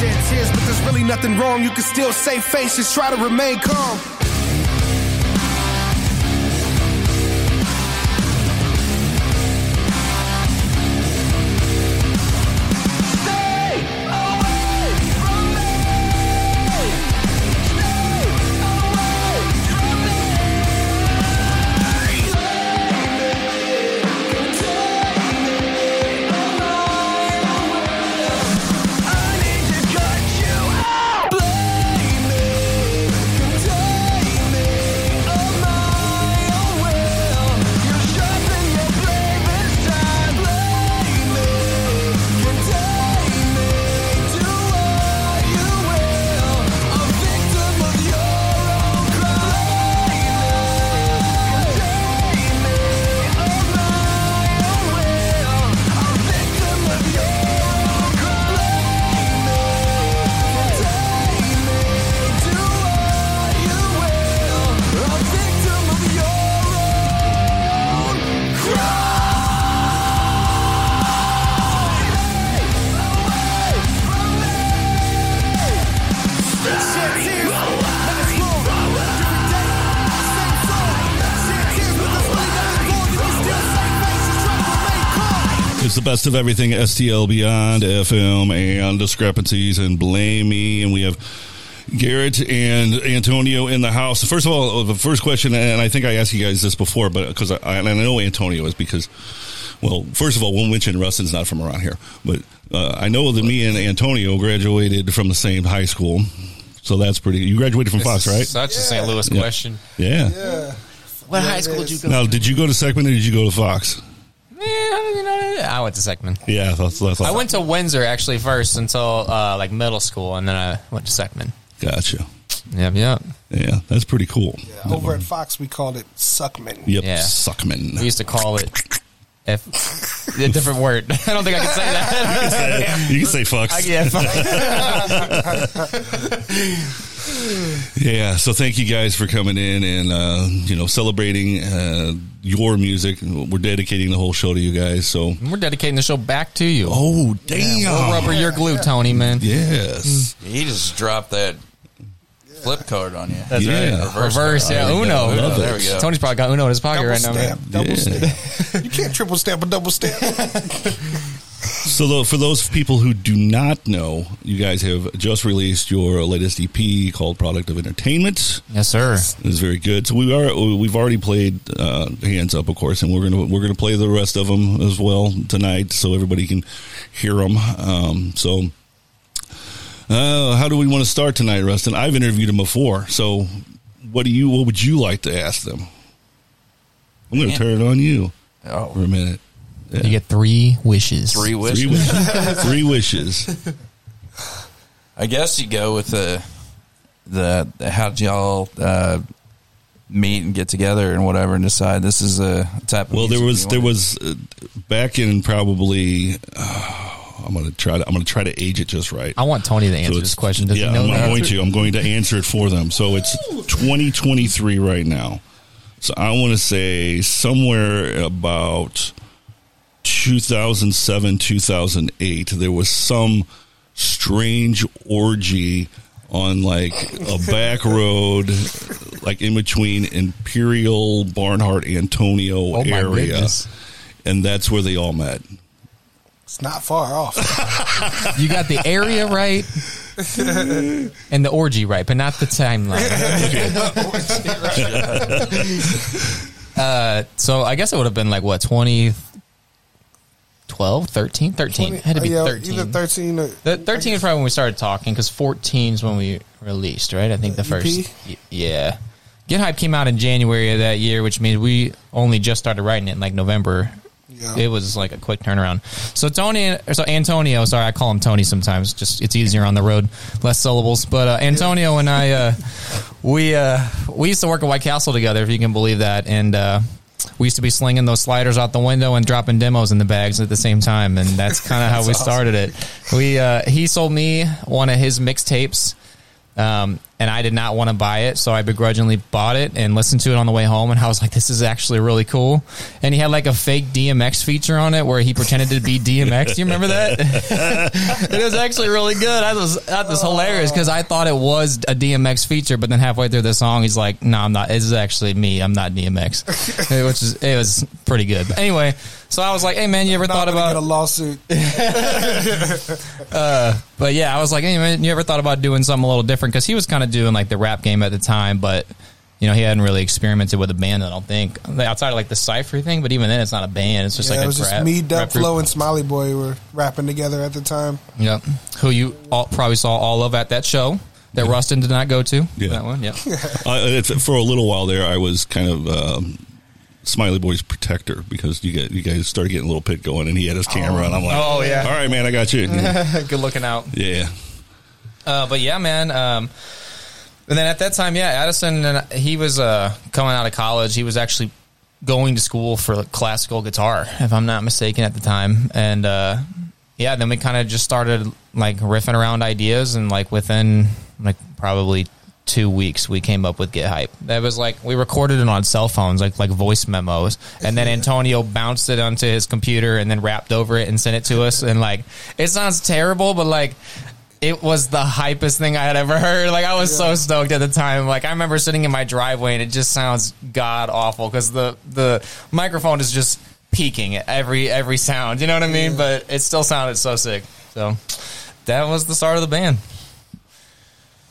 Shed tears, but there's really nothing wrong. You can still save face, just try to remain calm. Best of everything STL Beyond FM and discrepancies and blame me. And we have Garrett and Antonio in the house. First of all, the first question, and I think I asked you guys this before, but because I, and I know Antonio is because, well, first of all, we'll mention Rustin's not from around here, but uh, I know that me and Antonio graduated from the same high school. So that's pretty. You graduated from Fox, right? Such a St. Louis Yeah. question. Yeah. What high school did you go? Now, did you go to Seckman or did you go to Fox? I went to Seckman. Yeah, that's, that's I went to Windsor actually first until uh, like middle school, and then I went to Seckman. Gotcha. Yep, yep. Yeah, that's pretty cool. Over at Fox, we called it Suckman. Yep, Yeah. Suckman. We used to call it F. a different word. I don't think I can say that. You can say fucks. I, yeah, fuck. Yeah, so thank you guys for coming in and uh, you know celebrating uh, your music. We're dedicating the whole show to you guys. So We're dedicating the show back to you. Oh, damn! We'll rubber your glue, Tony, man. Yes. Mm. He just dropped that flip card on you. That's Yeah. right. Reverse, yeah. There we Uno. There we go. Tony's probably got Uno in his pocket Double right now. Man. double Yeah. stamp. You can't triple stamp a double stamp. So tho- for those people who do not know, you guys have just released your latest EP called "Product of Entertainment." Yes, sir. It's very good. So we are we've already played uh, "Hands Up," of course, and we're gonna we're gonna play the rest of them as well tonight, so everybody can hear them. Um, so. Uh, how do we want to start tonight, Rustin? I've interviewed them before, so what do you? What would you like to ask them? I'm going to turn it on you Oh, for a minute. Yeah. You get three wishes. three wishes. Three wishes. Three wishes. I guess you go with the the, the how'd y'all uh, meet and get together and whatever and decide this is a type of Well, there was there was uh, back in probably. Uh, I'm going to try to I'm going to try to age it just right. I want Tony to answer So this it's- question. Does yeah, he know I'm, I'm going answer? to. I'm going to answer it for them. So it's 2023 right now. So I want to say somewhere about 2007, 2008, there was some strange orgy on like a back road, like in between Imperial, Barnhart, Antonio Oh, area. And that's where they all met. It's not far off. You got the area right and the orgy right, but not the timeline. uh, so I guess it would have been like what 20, 2012, 13, 13. It had to be yeah, 13. Either thirteen or The 13 is probably when we started talking because 14 is when we released, right? I think the EP? first. y- Yeah. Get Hype came out in January of that year, which means we only just started writing it in like November. Yeah. It was like a quick turnaround. So Tony, or so Antonio, sorry, I call him Tony sometimes. Just it's easier on the road, less syllables. But uh, Antonio and I, uh, we uh, we used to work at White Castle together, if you can believe that, and uh, we used to be slinging those sliders out the window and dropping demos in the bags at the same time, and that's kind of how we awesome. started it. We uh, he sold me one of his mixtapes. Um, and I did not want to buy it, so I begrudgingly bought it and listened to it on the way home. And I was like, "This is actually really cool." And he had like a fake DMX feature on it where he pretended to be DMX. Do you remember that? it was actually really good. I was that was hilarious because I thought it was a DMX feature, but then halfway through the song, he's like, "No, I'm not. This is actually me. I'm not DMX," which is it was pretty good. But anyway, so I was like, "Hey man, you ever Not thought about get a lawsuit? uh, but yeah, I was like, hey, man, you ever thought about doing something a little different? Because he was kind of doing like the rap game at the time, but you know, he hadn't really experimented with a band. I don't think outside of like the cipher thing. But even then, it's not a band. It's just yeah, like it a was just rap- me, rap Flow, and Smiley Boy were rapping together at the time. Yep. Who you all, probably saw all of at that show that Rustin did not go to. Yeah. That one. Yep. I, it's- for a little while there, I was kind of um, Smiley Boy's protector because you get you guys started getting a little pit going, and he had his camera, and I'm like, Oh, yeah. all right, man, I got you." Good looking out. yeah, Uh, but yeah, man. Um, and then at that time, yeah, Addison, and he was uh, coming out of college. He was actually going to school for classical guitar, if I'm not mistaken, at the time. And uh, yeah, then we kind of just started like riffing around ideas, and like within like probably two weeks, we came up with Get Hype. That was like we recorded it on cell phones, like like voice memos, and then Antonio bounced it onto his computer and then rapped over it and sent it to us. And like it sounds terrible, but like it was the hypest thing I had ever heard. Like I was so stoked at the time. Like I remember sitting in my driveway and it just sounds god awful because the the microphone is just peaking at every every sound. You know what I mean? But it still sounded so sick. So that was the start of the band.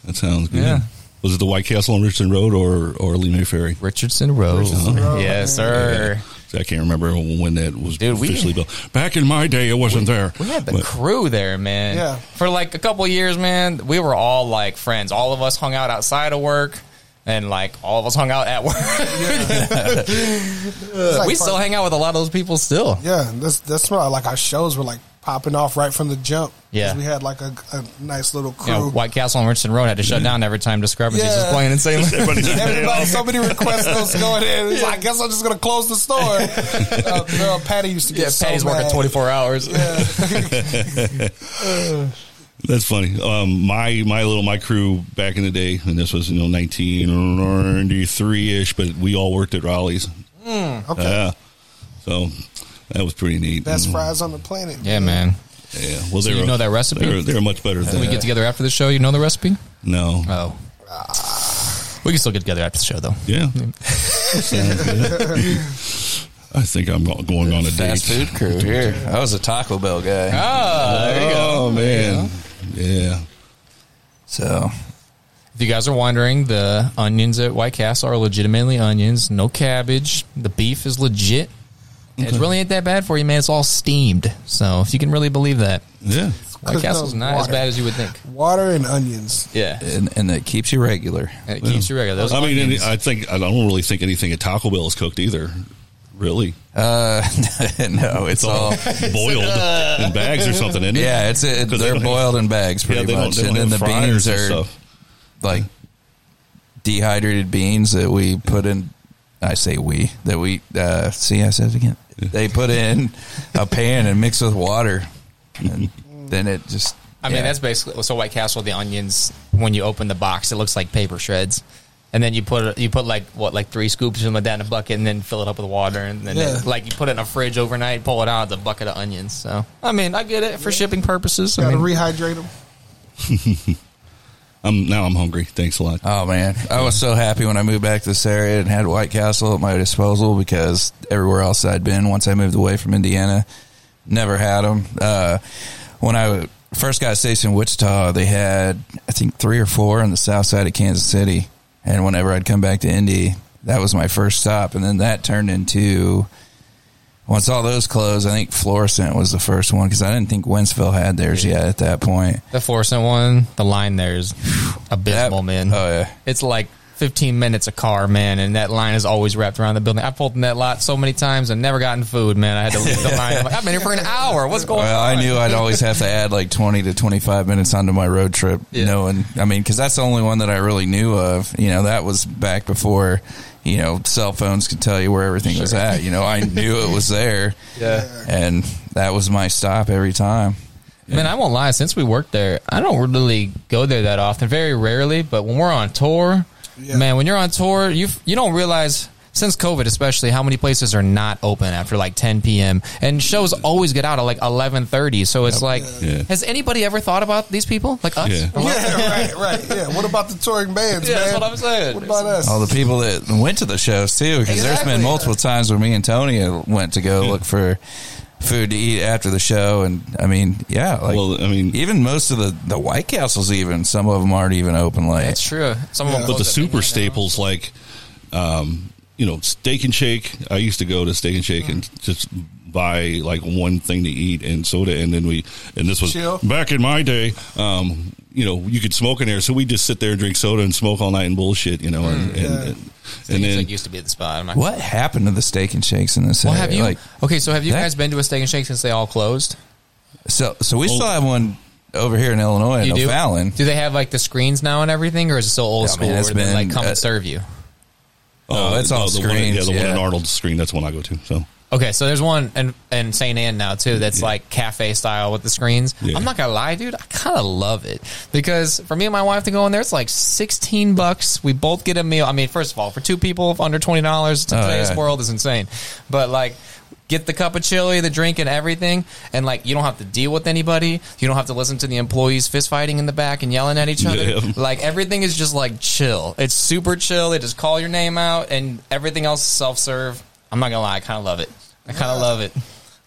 that sounds good. Yeah. Was it the White Castle on Richardson Road or or Lemay Ferry? Richardson Road. Richardson Road. Yes, sir. Yeah. See, I can't remember when that was Dude, we- officially built. Back in my day, it wasn't there. We had the But- crew there, man. Yeah. For like a couple years, man, we were all like friends. All of us hung out outside of work. And like all of us hung out at work. like we still hang out with a lot of those people still. Yeah, that's that's why like our shows were like popping off right from the jump. 'Cause Yeah. we had like a, a nice little You crew. know, White Castle on Richardson Road had to shut down every time Discrepancies was playing in St. Louis. Everybody, so many requests was going in. It's like, I guess I'm just gonna close the store. uh, no, Patty used to get yeah, so Patty's working 24 hours. That's funny. Um, my my little my crew back in the day, and this was you know 1993 ish, but we all worked at Rally's. Mm, okay. Yeah, so that was pretty neat. Best And, fries on the planet. Yeah, man. Yeah, well, So you were- know that recipe? They're, they're much better Can than we get together after the show? You know the recipe? No. Oh. We can still get together after the show, though. Yeah. Sounds good. I think I'm going on a date. Fast date. food crew here. I was a Taco Bell guy. Ah, there you go. Oh man, yeah. So If you guys are wondering, the onions at White Castle are legitimately onions, no cabbage. The beef is legit. And It really ain't that bad for you, man. It's all steamed. So if you can really believe that, yeah, White Castle's on not as bad as you would think. Water and onions. Yeah, and, and it keeps you regular. and it keeps you regular. Those I mean, onions- I think I don't really think anything at Taco Bell is cooked either. Really, Uh, no, it's, it's all all. boiled in bags or something. Isn't it? Yeah, it's it, 'Cause they they're don't have- boiled in bags pretty they don't- much, and then the beans are stuff. like dehydrated beans that we put in. I say we that we uh, see. I said it again. They put in a pan and mix with water, and then it just. I mean, that's basically so White Castle. The onions, when you open the box, it looks like paper shreds, and then you put you put like what like three scoops of them down a bucket, and then fill it up with water, and then Yeah. it, like you put it in a fridge overnight, pull it out, it's a bucket of onions. So I mean, I get it for shipping purposes. I Got to mean, rehydrate them. I'm now I'm hungry. Thanks a lot. Oh man, I was so happy when I moved back to this area and had White Castle at my disposal because everywhere else I'd been once I moved away from Indiana, never had them. Uh, when I first got stationed in Wichita, they had I think three or four on the south side of Kansas City, and whenever I'd come back to Indy, that was my first stop, and then that turned into once all those closed, I think Florissant was the first one because I didn't think Wentzville had theirs yet at that point. The Florissant one, the line there is abysmal, man. Oh yeah, it's like 15 minutes a car, man, and that line is always wrapped around the building. I've pulled in that lot so many times and never gotten food, man. I had to leave the line. I'm like, I've been here for an hour. What's going Well, on? I knew I'd always have to add like 20 to 25 minutes onto my road trip, knowing, I mean, because that's the only one that I really knew of. You know, that was back before, you know, cell phones could tell you where everything was at. You know, I knew it was there. Yeah. And that was my stop every time. Man, I won't lie. Since we worked there, I don't really go there that often. Very rarely, but when we're on tour, man, when you're on tour, you you don't realize since COVID, especially how many places are not open after like 10 p.m. and shows always get out at like 11:30. So it's like, Yeah. has anybody ever thought about these people like us? Yeah. Yeah, right, right. Yeah. What about the touring bands, Yeah, man? that's what I'm saying. What about us? All the people that went to the shows too, because there's been multiple times where me and Tony went to go look for food to eat after the show, and I mean, yeah, like Well, I mean, even most of the the White Castles, even some of them aren't even open late. That's true. Some of them but the super midnight now. staples like um, you know steak and shake i used to go to steak and shake and just buy like one thing to eat and soda and then we and this was Chill. back in my day um, you know you could smoke in there so we just sit there and drink soda and smoke all night and bullshit you know and, and, and, Steak and and then Shake used to be at the spot. I'm not What happened to the steak and shakes in this Well, area? have you? Like, okay, so have you that- guys been to a Steak and Shake since they all closed? so, so we still have one over here in Illinois, in You do? O'Fallon. Do they have like the screens now and everything, or is it still old Yeah, school? man, it's where they, been, like come uh, and serve you. Oh, uh, it's all the one, yeah the one in yeah. arnold's screen that's one i go to so Okay, so there's one in, in St. Ann now too that's like cafe style with the screens. Yeah. I'm not gonna lie, dude, I kind of love it because for me and my wife to go in there, it's like 16 bucks. We both get a meal. I mean, first of all, for two people under twenty dollars Oh, today's yeah. world is insane. But like. Get the cup of chili, the drink, and everything, and like you don't have to deal with anybody. You don't have to listen to the employees fist fighting in the back and yelling at each other. Yeah. Like everything is just like chill. It's super chill. They just call your name out, and everything else is self serve. I'm not gonna lie, I kind of love it. I kind of love it.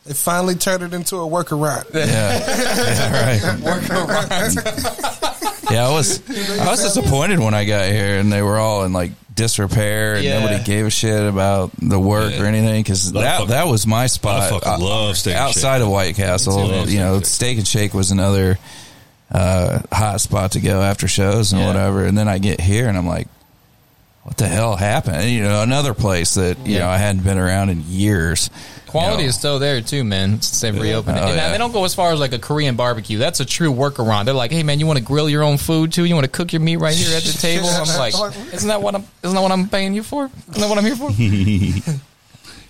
They finally turned it into a workaround. Yeah, yeah, right. Yeah, I was I was disappointed when I got here, and they were all in like disrepair, and Yeah. nobody gave a shit about the work or anything because that that was my spot. I fucking love Steak and outside Shake. of White Castle. You know, Steak and Steak and Shake was another uh, hot spot to go after shows and Yeah. whatever. And then I get here, and I'm like. What the hell happened? And, you know, another place that you know I hadn't been around in years. Quality know. is still there too, man. Since they've reopened it, Oh, and now they don't go as far as like a Korean barbecue. That's a true workaround. They're like, "Hey, man, you want to grill your own food too? You want to cook your meat right here at the table?" I'm like, "Isn't that what I'm? Isn't that what I'm paying you for? Isn't that what I'm here for?"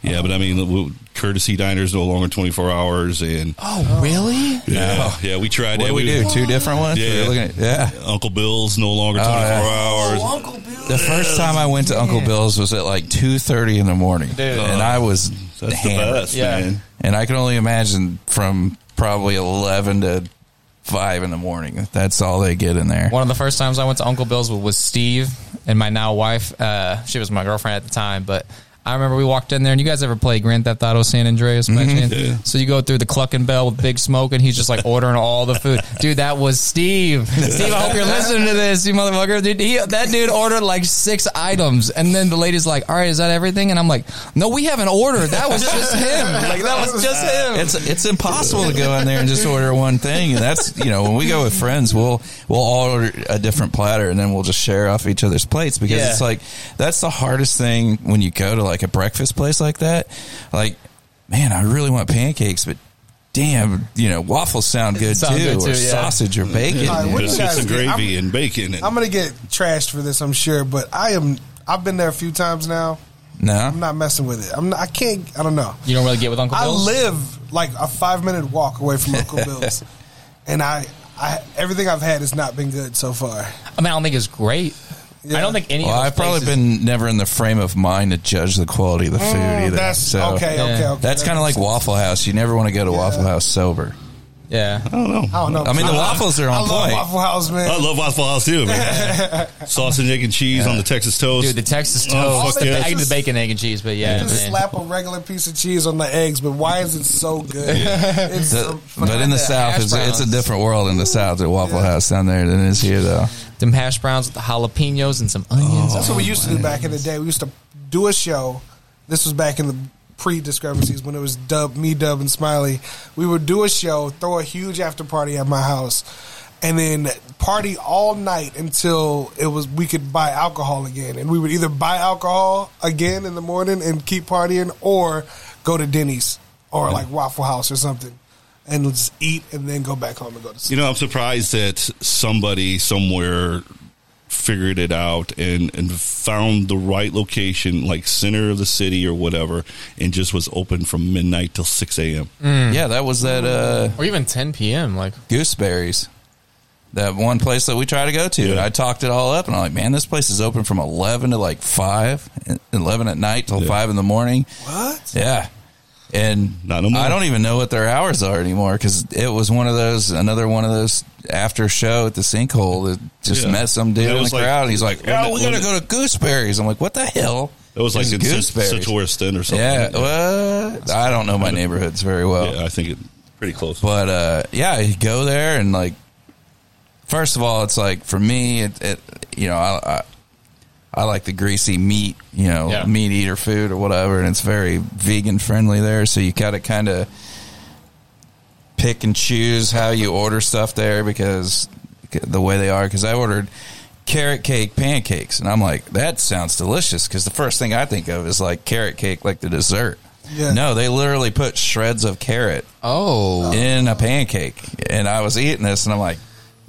yeah but i mean courtesy diners no longer 24 hours and oh, really? yeah yeah we tried What that do we do? Two different ones? Yeah. We're at- yeah. uncle bill's no longer Oh, 24 yeah. hours The first time I went to Uncle Bill's was at like two thirty in the morning, and I was that's hammered. the best Yeah. man And I can only imagine from probably eleven to five in the morning. That's all they get in there. One of the first times I went to Uncle Bill's was, was Steve and my now wife. Uh, she was my girlfriend at the time, but I remember we walked in there, and you guys ever play Grand Theft Auto San Andreas? Mm-hmm. Yeah. So you go through the Clucking Bell with Big Smoke, and he's just like ordering all the food. Dude, that was Steve. Steve, I hope you're listening to this, you motherfucker. Dude, he, that dude ordered like six items, and then the lady's like, "All right, is that everything?" And I'm like, "No, we haven't ordered. That was just him. Like that was just him." It's it's impossible to go in there and just order one thing, and that's you know when we go with friends, we'll we'll all order a different platter, and then we'll just share off each other's plates because Yeah. it's like that's the hardest thing when you go to like a breakfast place like that. Like, man, I really want pancakes, but damn, you know waffles sound good Sound too, good or yeah. sausage or bacon. All right, what do you guys and gravy I'm- and bacon and I'm gonna get trashed for this, I'm sure, but I am. I've been there a few times now. no, I'm not messing with it. I'm. Not, I can't. I don't know. you don't really get with Uncle I live like a five minute walk away from Uncle Bill's, and I, I everything I've had has not been good so far. I mean, I don't think it's great. I don't think any. Well, of those I've probably places- been never in the frame of mind to judge the quality of the food Mm, either. that's- so okay, okay, okay. That's That kind of like. Waffle House. You never want to go to Waffle House sober. Yeah. I don't know. I don't know. I mean, the waffles are on I love point. Waffle House, man. I love Waffle House too, man. Sausage, egg, and cheese on the Texas toast. Dude, the Texas toast. Oh, fuck the, yeah. I eat the bacon, egg, and cheese, but yeah, Just man. slap a regular piece of cheese on the eggs, but why is it so good? It's The- so but in the the South, hash it's, it's a browns. different world in the South at Waffle House down there than it is here, though. Them hash browns with the jalapenos and some onions. That's what we oh, used to do back in the day. We used to do a show. This was back in the pre discrepancies when it was Dub, me, Dub, and Smiley. We would do a show, throw a huge after party at my house, and then party all night until it was we could buy alcohol again. And we would either buy alcohol again in the morning and keep partying, or go to Denny's or like Waffle House or something. And just eat and then go back home and go to sleep. You know, I'm surprised that somebody somewhere figured it out and, and found the right location, like center of the city or whatever, and just was open from midnight till 6 a.m. Yeah, that was that uh or even 10 p.m. Like Gooseberries. That one place that we try to go to. And I talked it all up and I'm like, man, this place is open from 11 to like 5, 11 at night till 5 in the morning. What? Yeah. And Not no more. I don't even know what their hours are anymore because it was one of those, another one of those after show at the sinkhole that just Yeah. met some dude That in the was like- crowd. and he's like, when oh, that- we got to when go to Gooseberries. I'm like, what the hell? It was like is in Gooseberries? End or something. Yeah, what? I don't know my neighborhoods very well. Yeah, I think it pretty close. But uh, yeah, you go there and like, first of all, it's like for me, it, it you know, I, I I like the greasy meat, you know, Yeah. meat eater food or whatever, and it's very vegan friendly there. So you gotta kind of pick and choose how you order stuff there because the way they are. Because I ordered carrot cake pancakes, and I'm like, that sounds delicious. Because the first thing I think of is like carrot cake, like the dessert. Yeah. No, they literally put shreds of carrot oh, in a pancake, and I was eating this, and I'm like,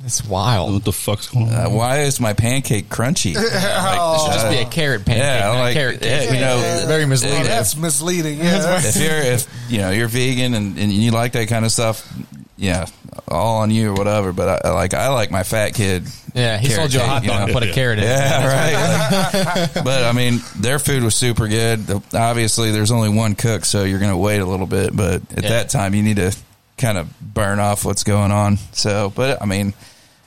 it's wild. What the fuck's going on? uh, why is my pancake crunchy? Like, It should just be a carrot pancake, Yeah, not like carrot cake. yeah, you know, very misleading. Oh, that's misleading. Yeah. if you're if you know you're vegan and, and you like that kind of stuff, yeah, all on you or whatever. But I, like I like my fat kid. Yeah, he carrot sold you a cake, hot dog know? and put a carrot in it. Yeah, right. but I mean, their food was super good. The- Obviously, there's only one cook, so you're going to wait a little bit. But at Yeah. that time, you need to kind of burn off what's going on. So, but I mean.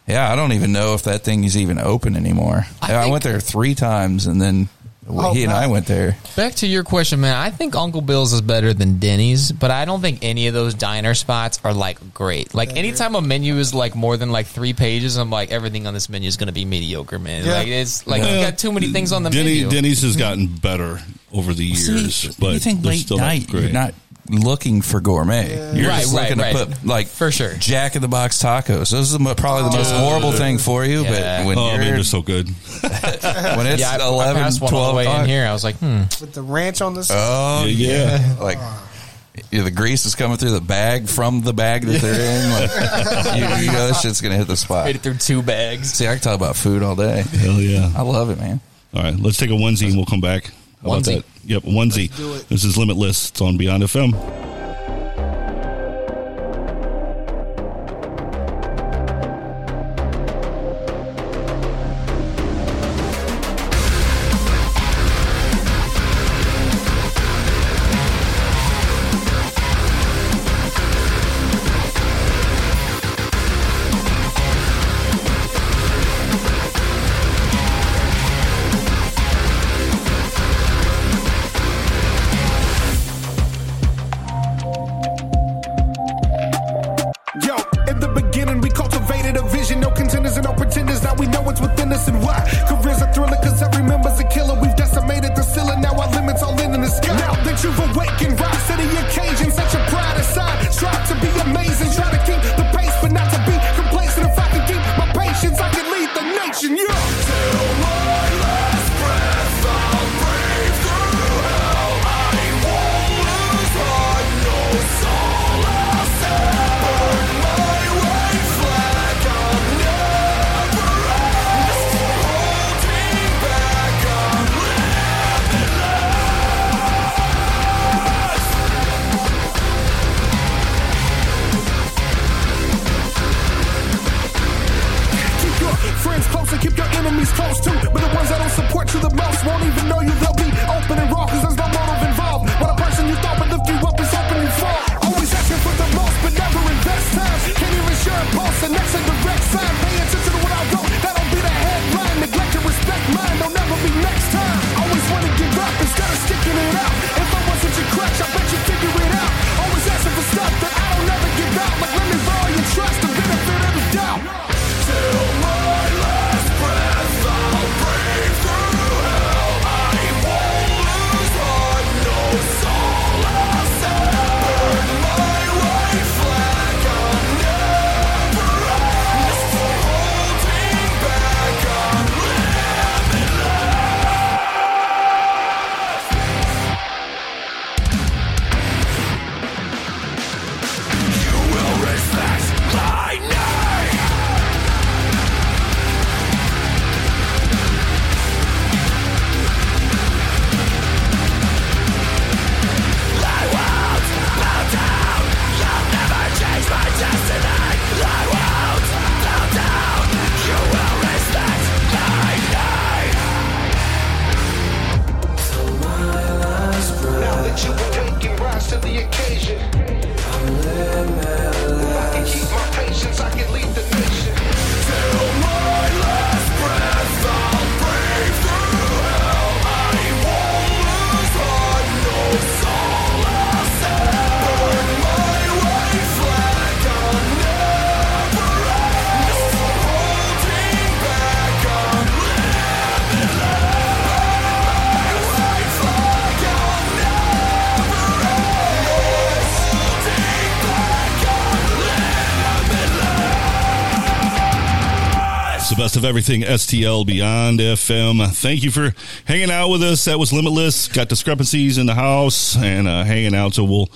Yeah, I don't even know if that thing is even open anymore. I I, think- went there three times, and then Oh, he and I went there. Back to your question, man. I think Uncle Bill's is better than Denny's, but I don't think any of those diner spots are like great. Like anytime a menu is like more than like three pages, I'm like everything on this menu is going to be mediocre, man. Yeah. Like it's like you got too many things on the Denny, menu. Denny's has gotten better over the years, See, but you think they're late still night, not great. you're not looking for gourmet. You're Right, just right, looking right. to put like For sure. Jack in the Box tacos. Those are the, probably the most horrible thing for you. Yeah. But when oh you're man, they're so good. when it's yeah, I, I 11, passed 12 way in here. I was like, hmm. With the ranch on the side. Oh Yeah, yeah. like. yeah, the grease is coming through the bag from the bag that they're in. Like, you, you know, this shit's gonna hit the spot. Made it through two bags. See, I can talk about food all day. Hell yeah. I love it, man. All right, let's take a onesie and we'll come back. How about Onesie. that? Yep, a onesie. do it. This is Limitless. It's on Beyond FM. Of everything STL Beyond FM. Thank you for hanging out with us. That was Limitless. Got discrepancies in the house and uh, hanging out. So we'll.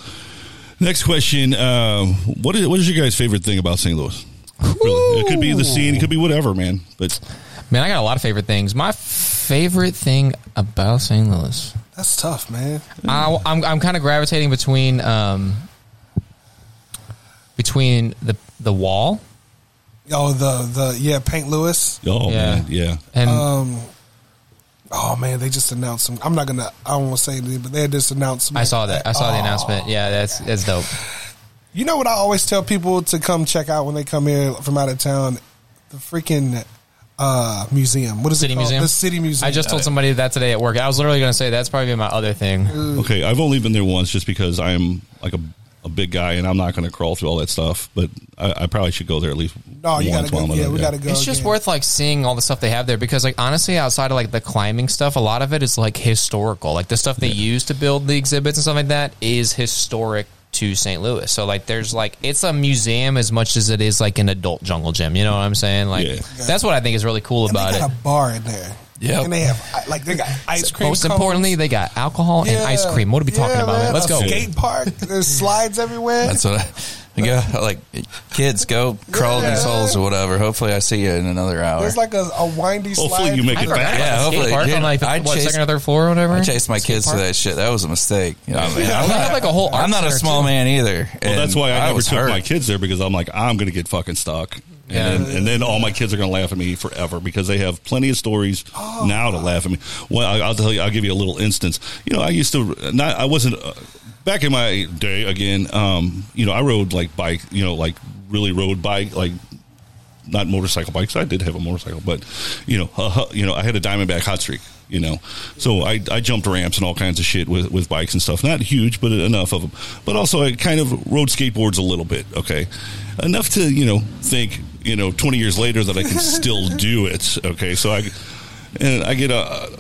Next question. Uh, what is what is your guys' favorite thing about St. Louis? Really, it could be the scene. It could be whatever, man. But Man, I got a lot of favorite things. My favorite thing about St. Louis, That's tough, man. I, I'm I'm kind of gravitating between um between the the wall. Oh, the the yeah, Paint Louis. oh Yeah. man, yeah. And Um, oh man, they just announced some. I'm not gonna. I don't want to say anything, but they had just announced. Some, I saw that. I saw the Oh. announcement. Yeah, that's that's dope. You know what I always tell people to come check out when they come here from out of town? The freaking uh, museum. What is City it called? Museum. The City Museum. I just told somebody that today at work. I was literally going to say that's probably my other thing. Okay, I've only been there once just because I'm like a, a big guy and I'm not going to crawl through all that stuff. But I, I probably should go there at least. No, you once gotta go. while I'm Yeah, we gotta go. It's just worth like seeing all the stuff they have there because like honestly outside of like the climbing stuff a lot of it is like historical like the stuff they use to build the exhibits and stuff like that is historic to St. Louis so like there's like it's a museum as much as it is like an adult jungle gym you know what I'm saying like Yeah. that's what I think is really cool And about they it a bar in there. Yep. and they have like they got ice cream. most cones. importantly they got alcohol and ice cream what are we talking Yeah, about man? let's a go Skate park. There's slides everywhere. That's what I, I go like. Kids, go crawl in these holes or whatever. Hopefully, I see you in another hour. There's like a, a windy slide. Hopefully you make I it back. about Yeah, the hopefully. park on like the, I what, chased- second or third floor or whatever I chased my Skate kids to that shit. That was a mistake. You know, man, They I'm have, like, a whole I'm not a small too. man either. Well, that's why I, never was took hurt. my kids there because I'm like, I'm going to get fucking stuck. And, then, and then all my kids are going to laugh at me forever because they have plenty of stories Oh. now to laugh at me. Well, I, I'll tell you, I'll give you a little instance. You know, I used to not, I wasn't uh, back in my day again. Um, you know, I rode like bike. You know, like really rode bike, like not motorcycle bikes. I did have a motorcycle, but you know, uh, you know, I had a Diamondback hot streak. You know, so I, I jumped ramps and all kinds of shit with, with bikes and stuff. Not huge, but enough of them. But also, I kind of rode skateboards a little bit. Okay, enough to you know think you know twenty years later that I can still do it. Okay, so I and I get a.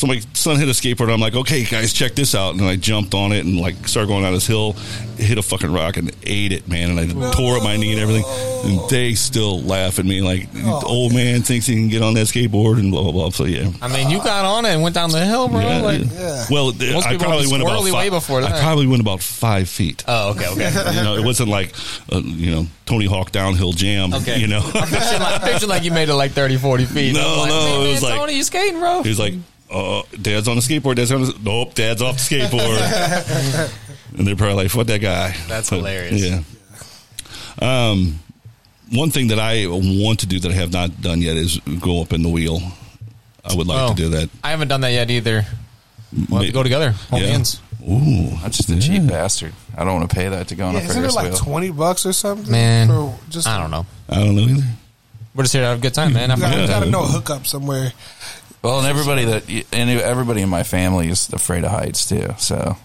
So my son hit a skateboard. I'm like, okay, guys, check this out. And I jumped on it and like started going down this hill, hit a fucking rock and ate it, man. And I tore up my knee and everything. And they still laugh at me like, the old man thinks he can get on that skateboard and blah blah blah. So yeah. I mean you got on it and went down the hill bro Yeah, like yeah. Well, Most I probably went about five, way before that. I probably went about five feet. oh okay okay you know, it wasn't like uh, you know Tony Hawk downhill jam. Okay. you know. I'm picturing like, I'm picturing like you made it like 30, 40 feet. No, I'm like, no, man, it was man, like- Tony, you skating, bro? He was like, uh, "Dad's on the skateboard. Dad's on the nope. Dad's off the skateboard." and they're probably like, "What that guy?" That's But, hilarious. Yeah. Um, one thing that I want to do that I have not done yet is go up in the wheel. I would like Oh. to do that. I haven't done that yet either. We'll have to go together. Hold Yeah. hands. Ooh, I'm just a cheap bastard. I don't want to pay that to go on Yeah, a isn't it Ferris like wheel. twenty bucks or something? Man, for just I don't know. I don't know either. We're just here to have a good time, man. You gotta, Yeah. you gotta know a hookup somewhere. Well, and everybody that and everybody in my family is afraid of heights too. So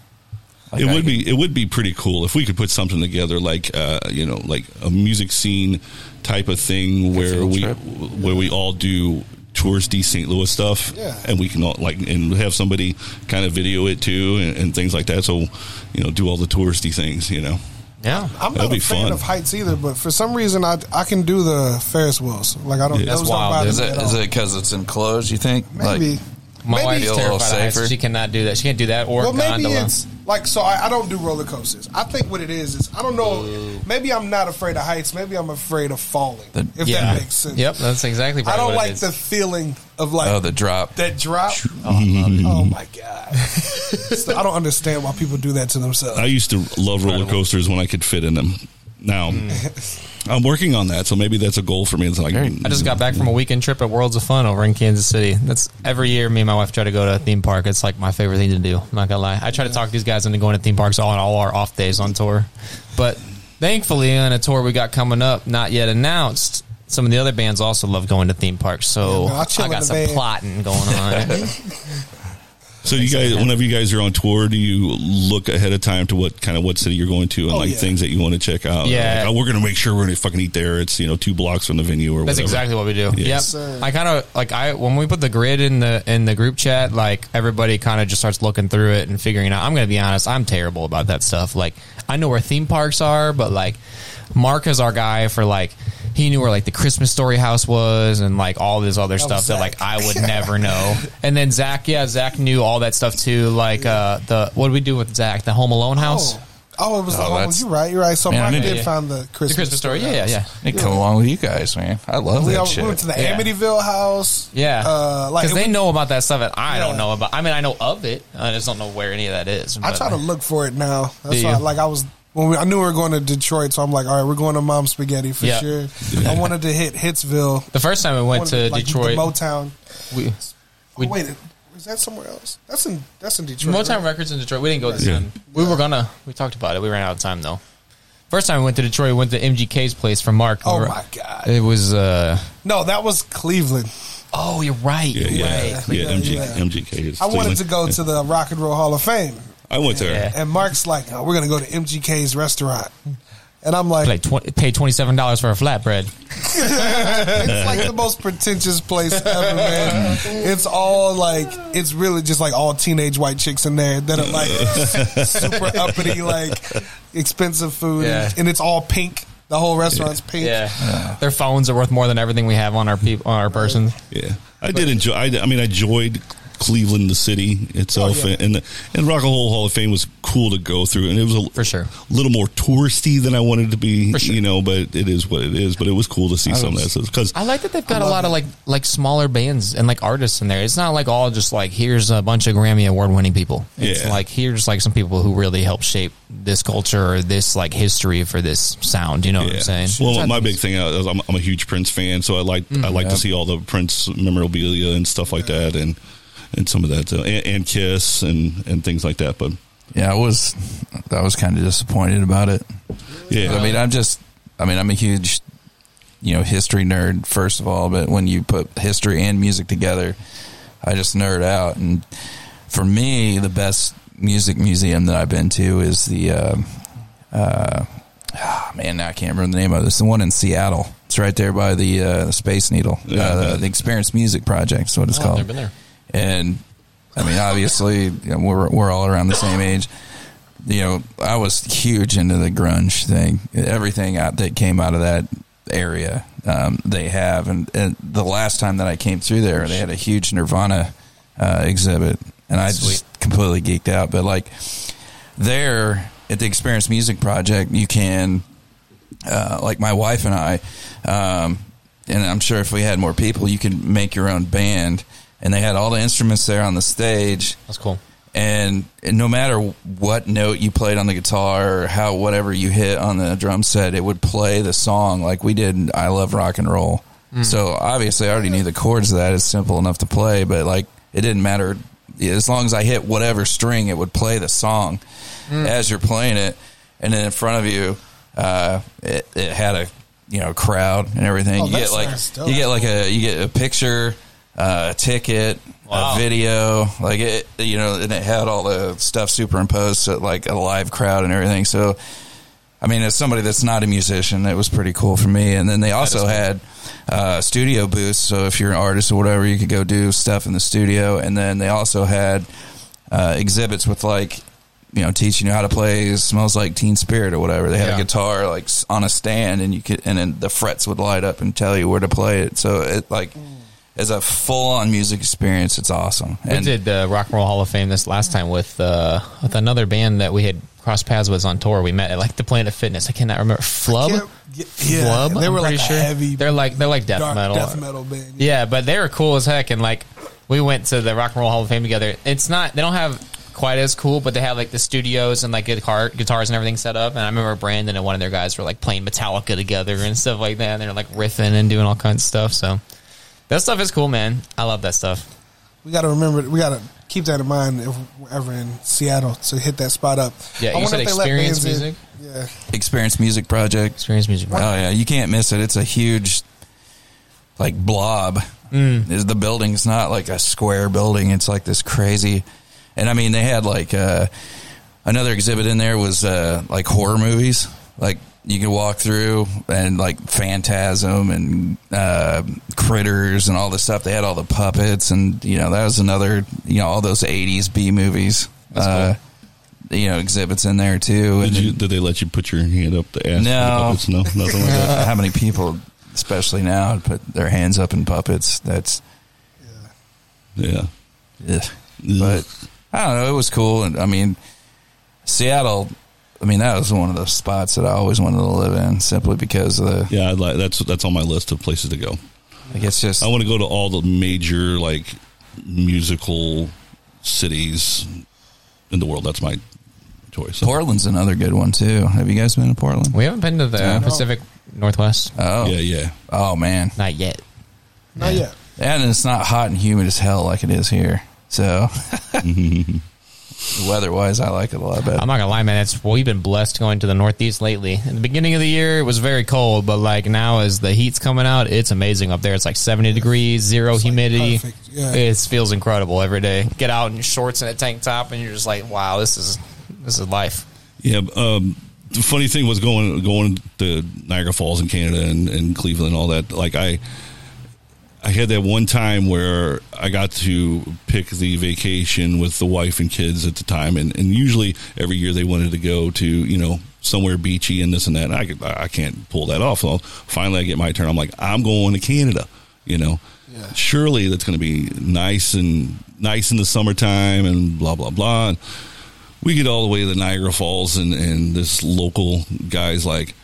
like, it I would could- be it would be pretty cool if we could put something together like uh, you know like a music scene type of thing where we trip. where we all do touristy St. Louis stuff Yeah. and we can all like and have somebody kind of video it too and, and things like that so you know do all the touristy things you know Yeah. I'm That'd not be a fan fun. of heights either, but for some reason I I can do the Ferris wheels. Like I don't. Yeah. That's wild, Is me it at it because it's enclosed? You think? Maybe. Like, My Maybe- wife's Feel a terrified of heights. safer. She cannot do that. She can't do that or well, maybe gondola. it's like so. I, I don't do roller coasters. I think what it is is I don't know. Maybe I'm not afraid of heights. Maybe I'm afraid of falling. The- if yeah. that makes sense. Yep, that's exactly. What I Probably don't what it like is. the feeling of like oh, the drop. that drop. Oh, I love it. Oh my god! So I don't understand why people do that to themselves. I used to love roller coasters when I could fit in them now mm. I'm working on that so maybe that's a goal for me it's like I just got back from a weekend trip at Worlds of Fun over in Kansas City. That's every year. Me and my wife try to go to a theme park. It's like my favorite thing to do. I'm not gonna lie. I try to talk these guys into going to theme parks all on all our off days on tour. But thankfully, on a tour we got coming up, not yet announced. Some of the other bands also love going to theme parks, so Yeah, man, I'll chill I in got the some van. plotting going on. So you guys, whenever you guys are on tour, do you look ahead of time to what kind of what city you're going to and Oh, like yeah. things that you want to check out? Yeah. Like, oh, we're going to make sure we're going to fucking eat there. It's you know two blocks from the venue or That's whatever. exactly what we do. Yeah. Yep. sir. I kind of like I when we put the grid in the in the group chat, like everybody kind of just starts looking through it and figuring out. I'm going to be honest, I'm terrible about that stuff. Like I know where theme parks are, but like Mark is our guy for like he knew where like the Christmas Story house was and like all this other That stuff that like I would never know. And then Zach, yeah, Zach knew all that stuff too. Like uh the what did we do with Zach? The Home Alone house. Oh, oh, it was. Oh, Oh, that's- you're right. You're right. So Man, I did to- find the Christmas, the Christmas story. Yeah, yeah, yeah. They come along with you guys, man. I love We, that all- shit. we went to the Yeah. Amityville house. Yeah, uh, like because they was- know about that stuff that I don't know about. I mean, I know of it. I just don't know where any of that is. I but- try to look for it now. That's Do why, you? like, I was when we, I knew we were going to Detroit, so I'm like, all right, we're going to Mom Spaghetti for Yeah. sure. I wanted to hit Hitsville. The first time we I went wanted to like, Detroit, the Motown. we, Oh, wait, is that somewhere else? That's in that's in Detroit. Motown right? Records in Detroit. We didn't go to Yeah. time. We were gonna. We talked about it. We ran out of time though. First time we went to Detroit, we went to MGK's place for Mark. Oh, We were- my God. It was. uh No, that was Cleveland. Oh, you're right. Yeah, you're yeah, right. yeah. MG, MGK is. I wanted to go to the Rock and Roll Hall of Fame, I went there. Yeah. and Mark's like, oh, "We're going to go to MGK's restaurant," and I'm like, Like tw- pay twenty seven dollars for a flatbread. it's like the most pretentious place ever, man. It's all like it's really just like all teenage white chicks in there that are like super uppity, like expensive food, Yeah. and it's all pink. The whole restaurant's pink. Yeah. their phones are worth more than everything we have on our peop on our person. Yeah, I did enjoy. I, I mean, I enjoyed Cleveland, the city itself, Oh, yeah. and and Rock and Roll Hall of Fame was cool to go through, and it was a, For sure. little more touristy than I wanted to be. For sure. You know, but it is what it is. But it was cool to see some of that stuff because I like that they've got a lot of like like smaller bands and like artists in there. It's not like all just like here's a bunch of Grammy award winning people. It's Yeah. like here's like some people who really help shape this culture or this like history for this sound. You know what I'm saying? Well, my big thing uh, is I'm, I'm a huge Prince fan, so I like I mm. like Yeah. to see all the Prince memorabilia and stuff like that, and and some of that, uh, and, and Kiss and and things like that. But Yeah, I was I was kind of disappointed about it. yeah, I mean, I'm just I mean, I'm a huge you know, history nerd first of all, but when you put history and music together, I just nerd out and for me, the best music museum that I've been to is the uh uh ah, man, now I can't remember the name of it. It's the one in Seattle. It's right there by the uh, Space Needle. Yeah, uh, the, the Experience Music Project is what it's Oh, called. never been there. And I mean, obviously, you know, we're we're all around the same age. You know, I was huge into the grunge thing. Everything out that came out of that area, um, they have. And, and the last time that I came through there, they had a huge Nirvana uh, exhibit, and I just completely geeked out. But like there at the Experience Music Project, you can uh, like my wife and I, um, and I'm sure if we had more people, you could make your own band. And they had all the instruments there on the stage. That's cool. And, and no matter what note you played on the guitar or how whatever you hit on the drum set, it would play the song like we did. I love rock and roll. So obviously, I already knew the chords of that. It's simple enough to play, but like it didn't matter as long as I hit whatever string, it would play the song as you're playing it. And then in front of you, uh, it, it had a you know crowd and everything. Oh, you get like sounds you get like a you get a picture, uh, a ticket, Wow. a video, like it you know, and it had all the stuff superimposed, so like a live crowd and everything. So. I mean, as somebody that's not a musician, it was pretty cool for me. And then they also had uh, studio booths. So if you're an artist or whatever, you could go do stuff in the studio. And then they also had uh, exhibits with like, you know, teaching you how to play "Smells Like Teen Spirit" or whatever. They had Yeah. a guitar like on a stand, and you could, and then the frets would light up and tell you where to play it. So it like as a full on music experience, it's awesome. We And did the Rock and Roll Hall of Fame this last time with uh, with another band that we had crossed paths with on tour. We met at like the Planet of Fitness. I cannot remember Flub. yeah, Flub. they I'm were pretty like a sure. heavy They're like they're like death dark metal. death metal band. Yeah, but they were cool as heck, and like we went to the Rock and Roll Hall of Fame together. It's not they don't have quite as cool, but they have like the studios and like guitar guitars and everything set up. And I remember Brandon and one of their guys were like playing Metallica together and stuff like that. And they're like riffing and doing all kinds of stuff. So that stuff is cool, man. I love that stuff. We got to remember. We got to keep that in mind if we're ever in Seattle to hit that spot up. Yeah, I you said if they let experience bands in. music. Yeah, Experience Music Project. Experience Music. Oh yeah, you can't miss it. It's a huge, like blob. Mm. Is the building's not like a square building. It's like this crazy, and I mean they had like uh, another exhibit in there was uh, like horror movies. Like you could walk through and like Phantasm and uh, Critters and all this stuff. They had all the puppets and you know that was another you know all those '80s B movies. Uh, you know exhibits in there too. did you did they let you put your hand up the ass? No. no, nothing like that. how many people especially now, put their hands up in puppets. That's yeah. yeah, But I don't know. It was cool, and I mean, Seattle. I mean, that was one of the spots that I always wanted to live in, simply because of the. Yeah, I'd like that's that's on my list of places to go. Like it's just I want to go to all the major like musical cities in the world. That's my choice. Portland's another good one too. Have you guys been to Portland? We haven't been to the Yeah. Pacific Northwest. Oh Yeah, yeah. Oh man, Not yet. Not yet. and it's not hot and humid as hell like it is here. So, weather wise, I like it a lot better. I'm not gonna lie, man. It's we've been blessed going to the Northeast lately. In the beginning of the year, it was very cold, but like now, as the heat's coming out, it's amazing up there. It's like 70 degrees, zero humidity. perfect, yeah. It feels incredible every day. Get out in shorts and a tank top, and you're just like, wow, this is this is life. Yeah. Um, the funny thing was going going to Niagara Falls in Canada and, and Cleveland and all that. Like I, I had that one time where I got to pick the vacation with the wife and kids at the time, and, and usually every year they wanted to go to you know somewhere beachy and this and that. And I could- I can't pull that off. So finally, I get my turn. I'm like, I'm going to Canada. You know, surely that's going to be nice and nice in the summertime and blah blah blah. And we get all the way to the Niagara Falls, and, and this local guy's like,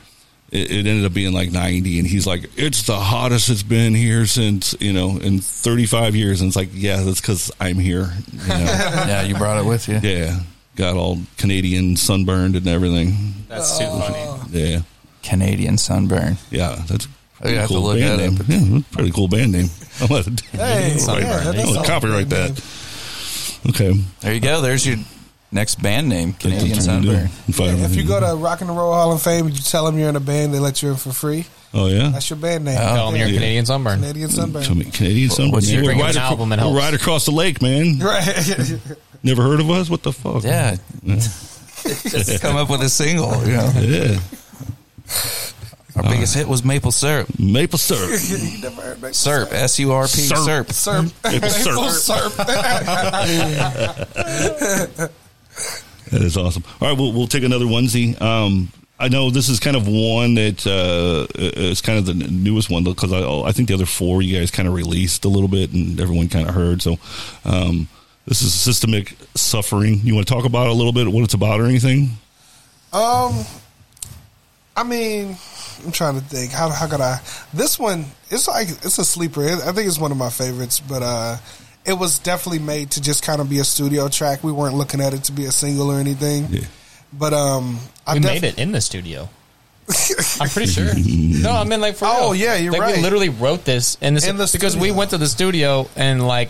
it, it ended up being like 90, and he's like, it's the hottest it's been here since, you know, in 35 years. And it's like, yeah, that's because I'm here. You know? yeah, you brought it with you. yeah. Got all Canadian sunburned and everything. That's too oh. funny. Yeah. Canadian sunburn. Yeah. That's a Oh, you have to cool look band that name. up. Yeah, pretty cool band name. I'll let it, Hey, I'll yeah, that is I'll copyright that. Okay. There you go. There's your next band name, Canadian Sunburn. If you go to Rock and Roll Hall of Fame and you tell them you're in a band, they let you in for free. Oh yeah, That's your band name. Oh. Tell them you're Canadian sunburn. Canadian Sunburn. Come- Canadian Sunburn. What's your right an album and we're helps. right across the lake, man. Right. Never heard of us? What the fuck? Yeah. Just come up with a single. You know, Yeah. our biggest hit was Maple Syrup. Maple syrup. You never heard. Syrup. S U R P. Syrup. Syrup. Serp. Maple Maple syrup. That is awesome. All right, we'll, we'll take another onesie. Um, I know this is kind of one that uh, is kind of the newest one because I, I think the other four you guys kind of released a little bit and everyone kind of heard. So um, this is systemic suffering. You want to talk about a little bit, what it's about, or anything? Um, I mean, I'm trying to think. How how could I? This one, it's like it's a sleeper. I think it's one of my favorites, but uh, it was definitely made to just kind of be a studio track. We weren't looking at it to be a single or anything. Yeah. But um, I We def- made it in the studio. I'm pretty sure. No, I mean like for Oh, real. yeah, you're like, right. We literally wrote this in this In the because we went to the studio and like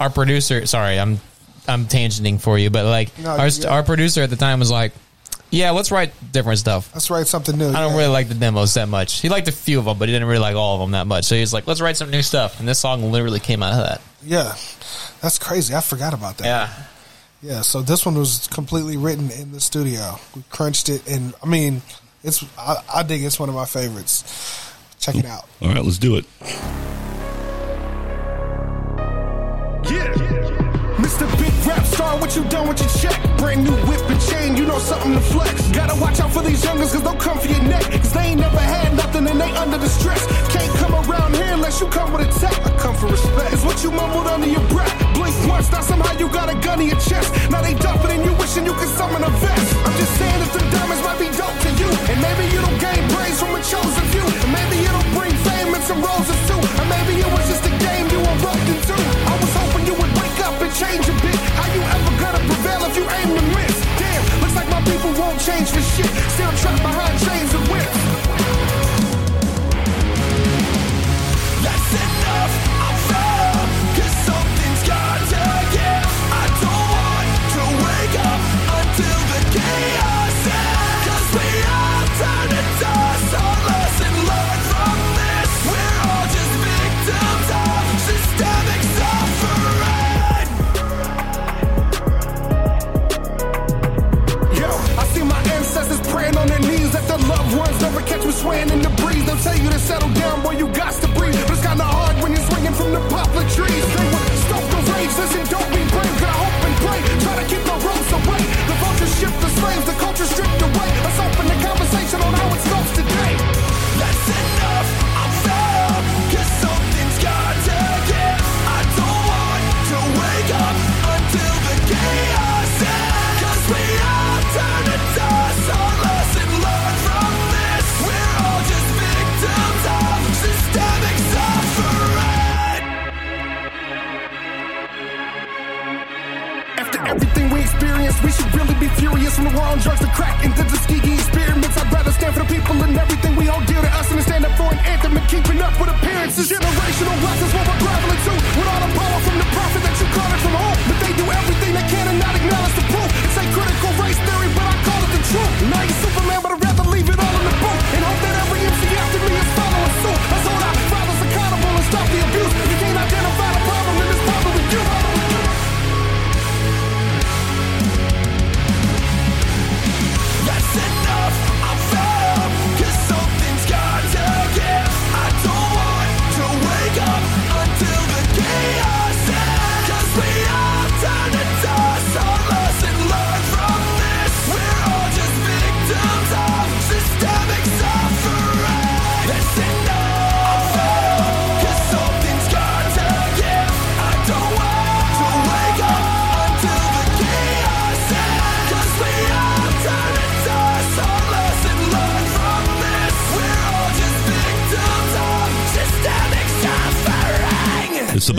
our producer. Sorry, I'm I'm tangenting for you, but like No, our you our producer at the time was like, "Yeah, let's write different stuff." Let's write something new. I don't yeah. really like the demos that much. He liked a few of them, but he didn't really like all of them that much. So he's like, "Let's write some new stuff." And this song literally came out of that. Yeah, that's crazy. I forgot about that. Yeah. Yeah, so this one was completely written in the studio. We crunched it, and I mean, it's I, I dig. It's one of my favorites. Check it out. All right, let's do it. Yeah, Mr. Big Rap Star, what you done with your check? Brand new whip and chain, you know something to flex. Gotta watch out for these youngers, cause they'll come for your neck. Cause they ain't never had nothing and they under the stress. Can't come around here unless you come with a tech. I come for respect. It's what you mumbled under your breath. Blink once, now somehow you got a gun in your chest. Now they dumping and you wishing you could summon a vest. I'm just saying if them diamonds might be dope to you. And maybe you don't gain praise from a chosen few. And maybe it'll bring fame and some roses won't change for shit. Still trapped behind chains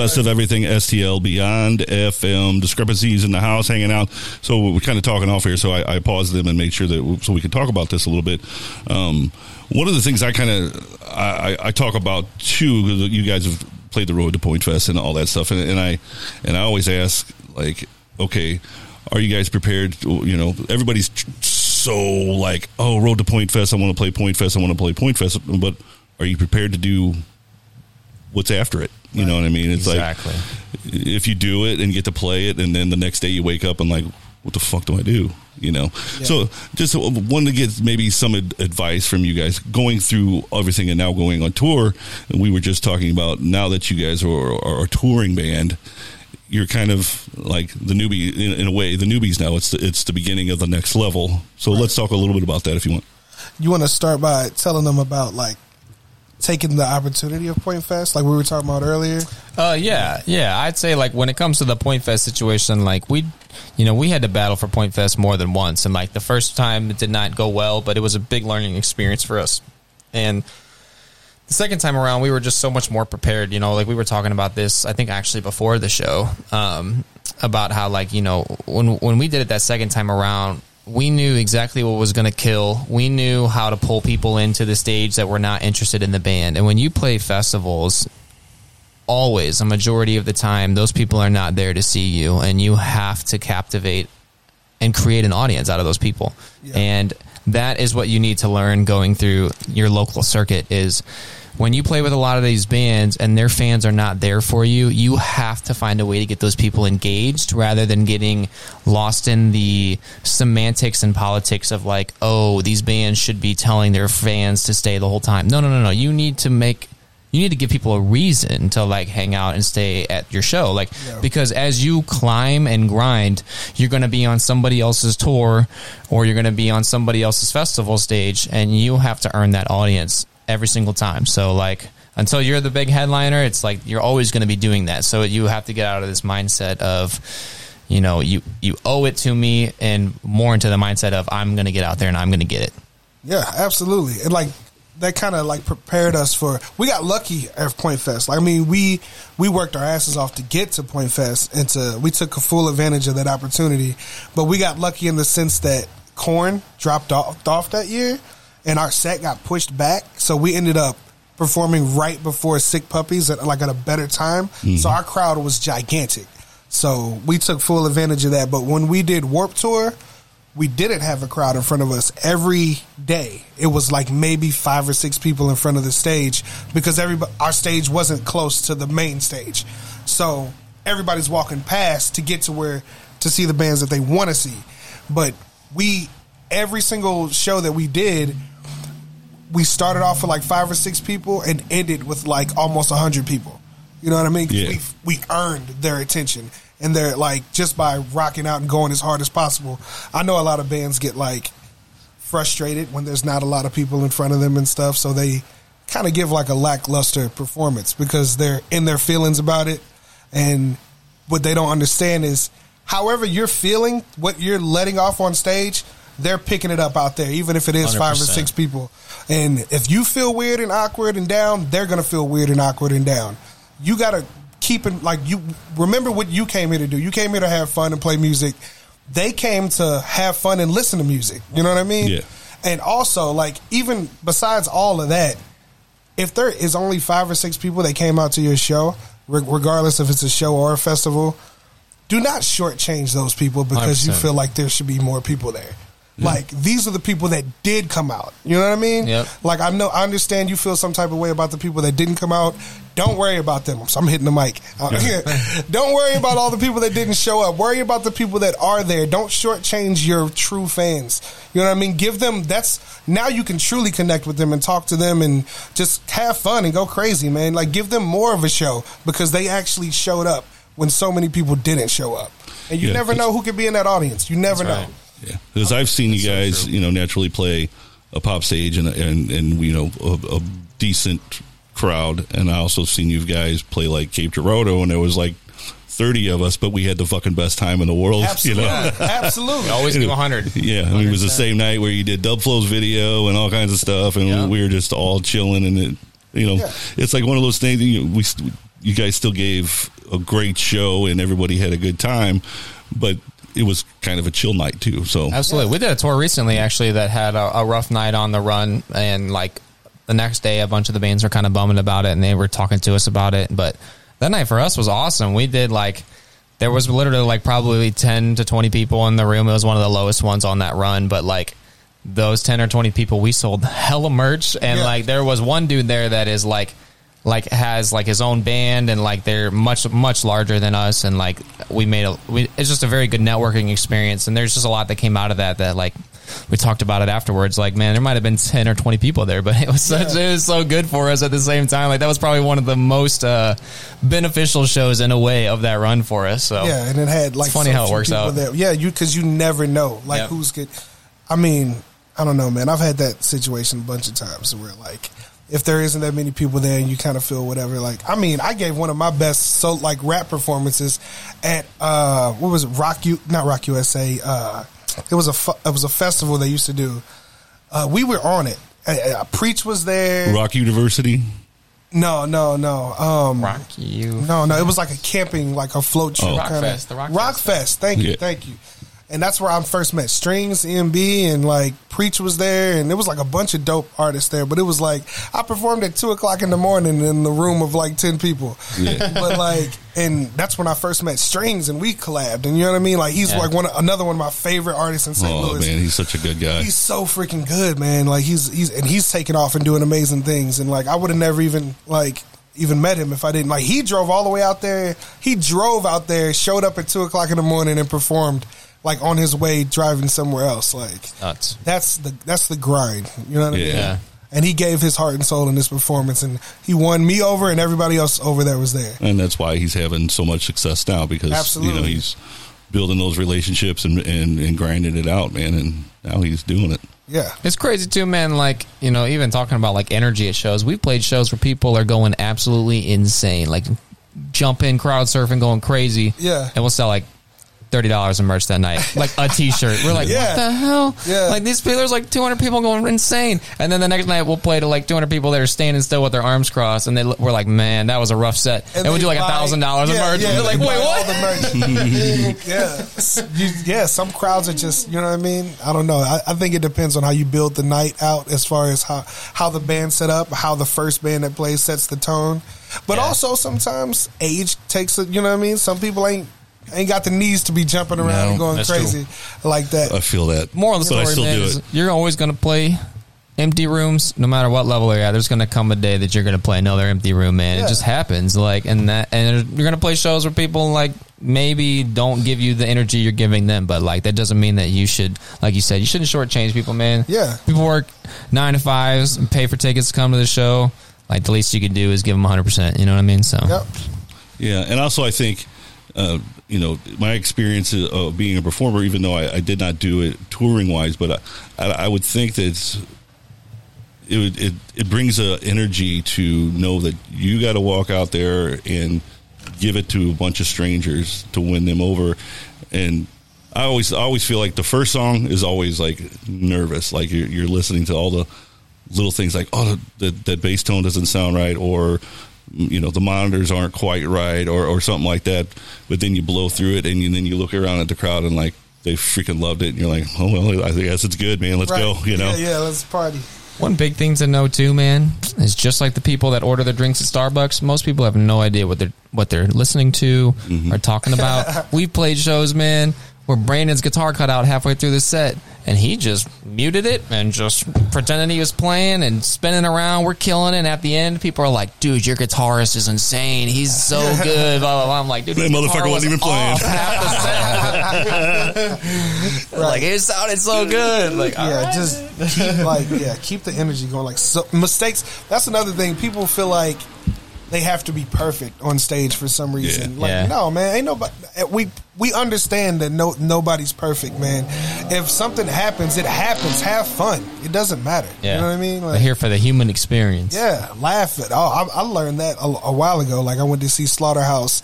best of everything STL Beyond FM discrepancies in the house hanging out. So we're kind of talking off here. So I, I paused them and made sure that so we could talk about this a little bit. Um, one of the things I kind of I, I talk about too you guys have played the road to Point Fest and all that stuff, and, and I and I always ask like, okay, are you guys prepared? You know, everybody's so like, oh, road to Point Fest. I want to play Point Fest. I want to play Point Fest. But are you prepared to do what's after it? You know what I mean? It's Exactly. like if you do it and get to play it, and then the next day you wake up and like, what the fuck do I do? You know. So just wanted to get maybe some ad- advice from you guys going through everything and now going on tour. And we were just talking about now that you guys are, are a touring band. You're kind of like the newbie in, in a way. The newbies now. It's the, it's the beginning of the next level. So let's talk a little bit about that if you want. You want to start by telling them about like taking the opportunity of Point Fest, like we were talking about earlier. Uh, yeah, yeah. I'd say like when it comes to the Point Fest situation, like we, you know, we had to battle for Point Fest more than once, and like the first time it did not go well, but it was a big learning experience for us, and the second time around we were just so much more prepared. You know, like we were talking about this, I think actually before the show, um, about how like you know when when we did it that second time around. We knew exactly what was going to kill. We knew how to pull people into the stage that were not interested in the band. And when you play festivals, always a majority of the time those people are not there to see you and you have to captivate and create an audience out of those people and that is what you need to learn going through your local circuit is when you play with a lot of these bands and their fans are not there for you you have to find a way to get those people engaged rather than getting lost in the semantics and politics of like oh these bands should be telling their fans to stay the whole time. No no no no. You need to make you need to give people a reason to like hang out and stay at your show. Like because as you climb and grind you're going to be on somebody else's tour or you're going to be on somebody else's festival stage and you have to earn that audience every single time so like until you're the big headliner it's like you're always going to be doing that so you have to get out of this mindset of you know you you owe it to me and more into the mindset of i'm going to get out there and i'm going to get it Yeah, absolutely. And like that kind of like prepared us for. We got lucky at Point Fest. Like, I mean, we we worked our asses off to get to Point Fest, and to we took a full advantage of that opportunity. But we got lucky in the sense that Korn dropped off, off that year, and our set got pushed back, so we ended up performing right before Sick Puppies at like at a better time. Mm-hmm. So our crowd was gigantic. So we took full advantage of that. But when we did Warp Tour, we didn't have a crowd in front of us every day. It was like maybe five or six people in front of the stage because everybody, our stage wasn't close to the main stage. So everybody's walking past to get to where to see the bands that they want to see. But we every single show that we did, we started off with like five or six people and ended with like almost a hundred people. You know what I mean? Yeah. We we earned their attention, and they're like just by rocking out and going as hard as possible. I know a lot of bands get like frustrated when there's not a lot of people in front of them and stuff, so they kind of give like a lackluster performance because they're in their feelings about it, and what they don't understand is however you're feeling, what you're letting off on stage. They're picking it up out there, even if it is five or six people. And if you feel weird and awkward and down, they're gonna feel weird and awkward and down. You gotta keep it like you remember what you came here to do. You came here to have fun and play music. they came to have fun and listen to music. You know what I mean? Yeah. And also, like, even besides all of that, if there is only five or six people that came out to your show, re- regardless if it's a show or a festival, do not shortchange those people because you 100%. feel like there should be more people there. Like these are the people that did come out. You know what I mean? Yep. Like I know, I understand you feel some type of way about the people that didn't come out. Don't worry about them. So I'm hitting the mic. Uh, Don't worry about all the people that didn't show up. Worry about the people that are there. Don't shortchange your true fans. You know what I mean? Give them. That's now you can truly connect with them and talk to them and just have fun and go crazy, man. Like give them more of a show because they actually showed up when so many people didn't show up. And you Yeah, never know who could be in that audience. You never know. right. Yeah, because I've seen you guys, you know, naturally play a pop stage and and and you know a, a decent crowd, and I also seen you guys play like Cape Girardeau, and there was like thirty of us, but we had the fucking best time in the world. Absolutely. You know, Absolutely. Always give 100. yeah. I mean, it was the same night where you did Dubflow's video and all kinds of stuff, and Yeah. we were just all chilling, and it, you know, Yeah. it's like one of those things. You we you guys still gave a great show, and everybody had a good time, but it was kind of a chill night too. So Absolutely. We did a tour recently actually that had a, a rough night on the run and like the next day a bunch of the bands were kind of bumming about it and they were talking to us about it. But that night for us was awesome. We did like there was literally like probably 10 to 20 people in the room. It was one of the lowest ones on that run, but like those 10 or 20 people we sold hella merch and Yeah. like there was one dude there that is like like has like his own band and like they're much much larger than us and like we made a we, it's just a very good networking experience and there's just a lot that came out of that that like we talked about it afterwards like man there might have been 10 or 20 people there but it was such it was so good for us at the same time like that was probably one of the most uh beneficial shows in a way of that run for us so Yeah, and it had like It's funny how it works people out. There. Yeah, you because you never know like who's good. I mean, I don't know, man. I've had that situation a bunch of times where like if there isn't that many people there and you kind of feel whatever. Like, I mean, I gave one of my best so like rap performances at uh what was it? Rock U, not Rock USA. Uh, it was a fu- it was a festival they used to do. Uh, we were on it. Uh, uh, Preach was there. Rock University. No, no, no. Um, rock you no, no. It was like a camping, like a float trip. Oh. Rock kinda. Fest, the Rock Rock Fest. Fest. Thank you, Yeah. thank you. And that's where I first met Strings, EMB, and like Preach was there, and there was like a bunch of dope artists there. But it was like I performed at two o'clock in the morning in the room of like ten people. Yeah. but like, and that's when I first met Strings, and we collabed. And you know what I mean? Like he's Yeah. like one another one of my favorite artists in St. Oh Louis. man, he's such a good guy. He's so freaking good, man. Like he's he's and he's taking off and doing amazing things. And like I would have never even like even met him if I didn't like. He drove all the way out there. He drove out there, showed up at two o'clock in the morning, and performed like on his way driving somewhere else. Like nuts that's the that's the grind. You know what I mean? Yeah. And he gave his heart and soul in this performance, and he won me over, and everybody else over there was there. and that's why he's having so much success now because Absolutely. you know he's building those relationships and, and and grinding it out, man. And now he's doing it. Yeah, It's crazy too, man. Like you know, even talking about like energy at shows, we've played shows where people are going absolutely insane, like jumping, crowd surfing, going crazy. Yeah. and we'll sell like thirty dollars in merch that night, like a T-shirt. We're like, Yeah. what the hell? Yeah. Like these people, there's like two hundred people going insane, and then the next night we'll play to like two hundred people that are standing still with their arms crossed, and they we're like, man, that was a rough set, and, we they do like a buy- thousand dollars in yeah, merch. Yeah, and they're like, they wait, buy what? all the merch. yeah, You- yeah. Some crowds are just, you know what I mean. I don't know. I, I think it depends on how you build the night out, as far as how how the band set up, how the first band that plays sets the tone. But also sometimes age takes it. You know what I mean. Some people ain't ain't got the knees to be jumping around No, and going that's crazy like that. I feel that. Moral of the but I story, still man, do is it. you're always going to play empty rooms, no matter what level you're at. There's going to come a day that you're going to play another empty room, man. Yeah. It just happens, like, and that, and you're going to play shows where people like maybe don't give you the energy you're giving them, but like that doesn't mean that you should, like you said, you shouldn't shortchange people, man. Yeah. people work nine to fives and pay for tickets to come to the show. Like the least you can do is give them 100. percent You know what I mean? So Yep. Yeah, and also I think, uh, you know, my experience of uh, being a performer, even though I, I did not do it touring wise, but I, I, would think that it would, it it brings a energy to know that you got to walk out there and give it to a bunch of strangers to win them over, and. I always, I always feel like the first song is always like nervous, like you're, you're listening to all the little things like oh that that bass tone doesn't sound right or you know the monitors aren't quite right or, or something like that but then you blow through it and you, then you look around at the crowd and like they freaking loved it. And you're like, oh well, I guess it's good, man. Let's Right. go. You know, Yeah, yeah, let's party. One big thing to know too, man, is just like the people that order their drinks at Starbucks. Most people have no idea what they're what they're listening to Mm-hmm. or talking about. We've played shows, man, where Brandon's guitar cut out halfway through the set, and he just muted it and just pretended he was playing and spinning around. We're killing it. And at the end, people are like, "Dude, your guitarist is insane. He's so good." Blah blah blah. I'm like, "Dude, That motherfucker wasn't even playing. off half the set." Like it sounded so good. Like yeah, just keep like yeah, keep the energy going. Like so, mistakes. That's another thing. People feel like they have to be perfect on stage for some reason. Yeah. Like Yeah. no, man, ain't nobody. We we understand that no nobody's perfect, man. If something happens, it happens. Have fun. It doesn't matter. Yeah. You know what I mean? We're here for the human experience. Yeah, laugh at. Oh, I, I learned that a, a while ago. Like I went to see Slaughterhouse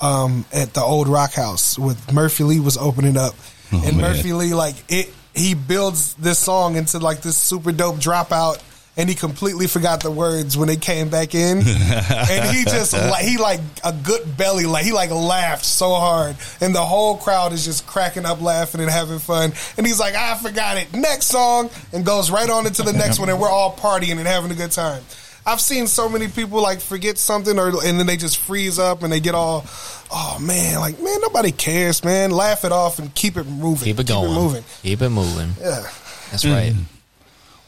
um, at the old Rock House with Murphy Lee was opening up, Oh, and man. Murphy Lee like it. He builds this song into like this super dope dropout. And he completely forgot the words when they came back in, and he just like he like a good belly like he like laughed so hard, and the whole crowd is just cracking up, laughing and having fun. And he's like, "I forgot it." Next song, and goes right on into the next one, and we're all partying and having a good time. I've seen so many people like forget something or and then they just freeze up and they get all oh man like man nobody cares man laugh it off and keep it moving Keep it going. Keep it moving Keep it moving. yeah That's right. Mm.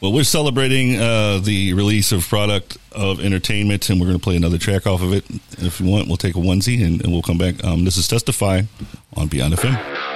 Well, we're celebrating uh, the release of product of entertainment, and we're going to play another track off of it. If you want, we'll take a onesie and, and we'll come back. Um, this is Testify on Beyond FM.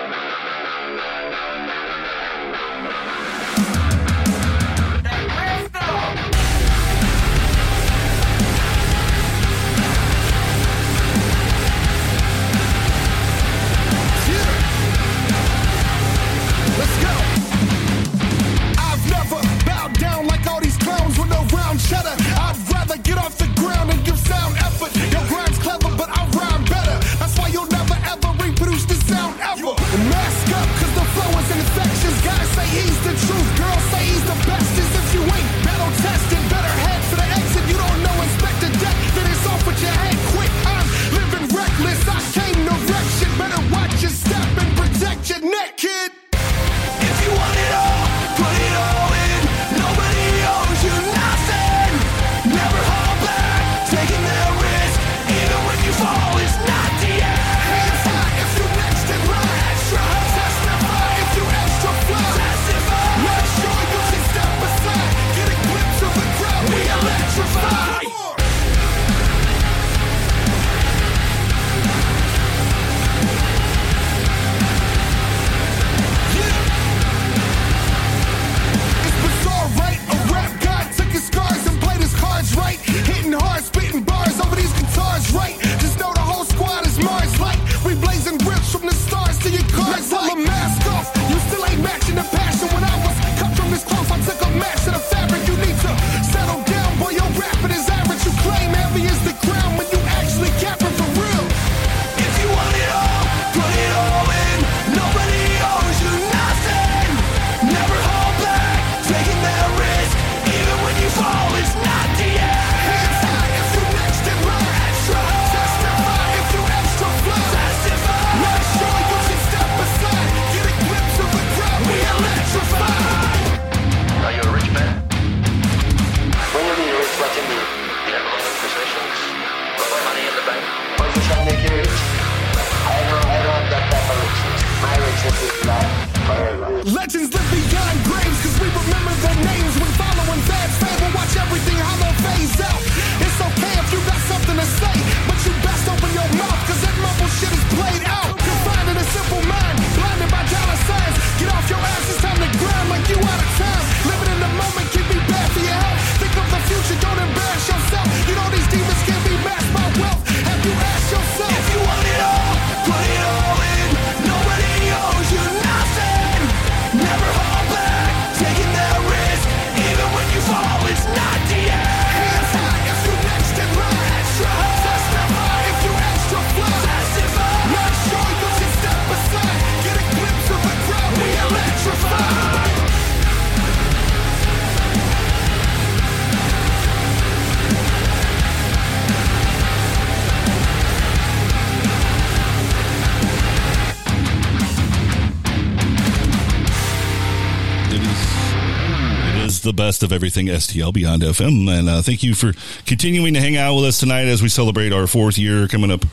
Best of everything STL Beyond FM. And uh, thank you for continuing to hang out with us tonight as we celebrate our fourth year coming up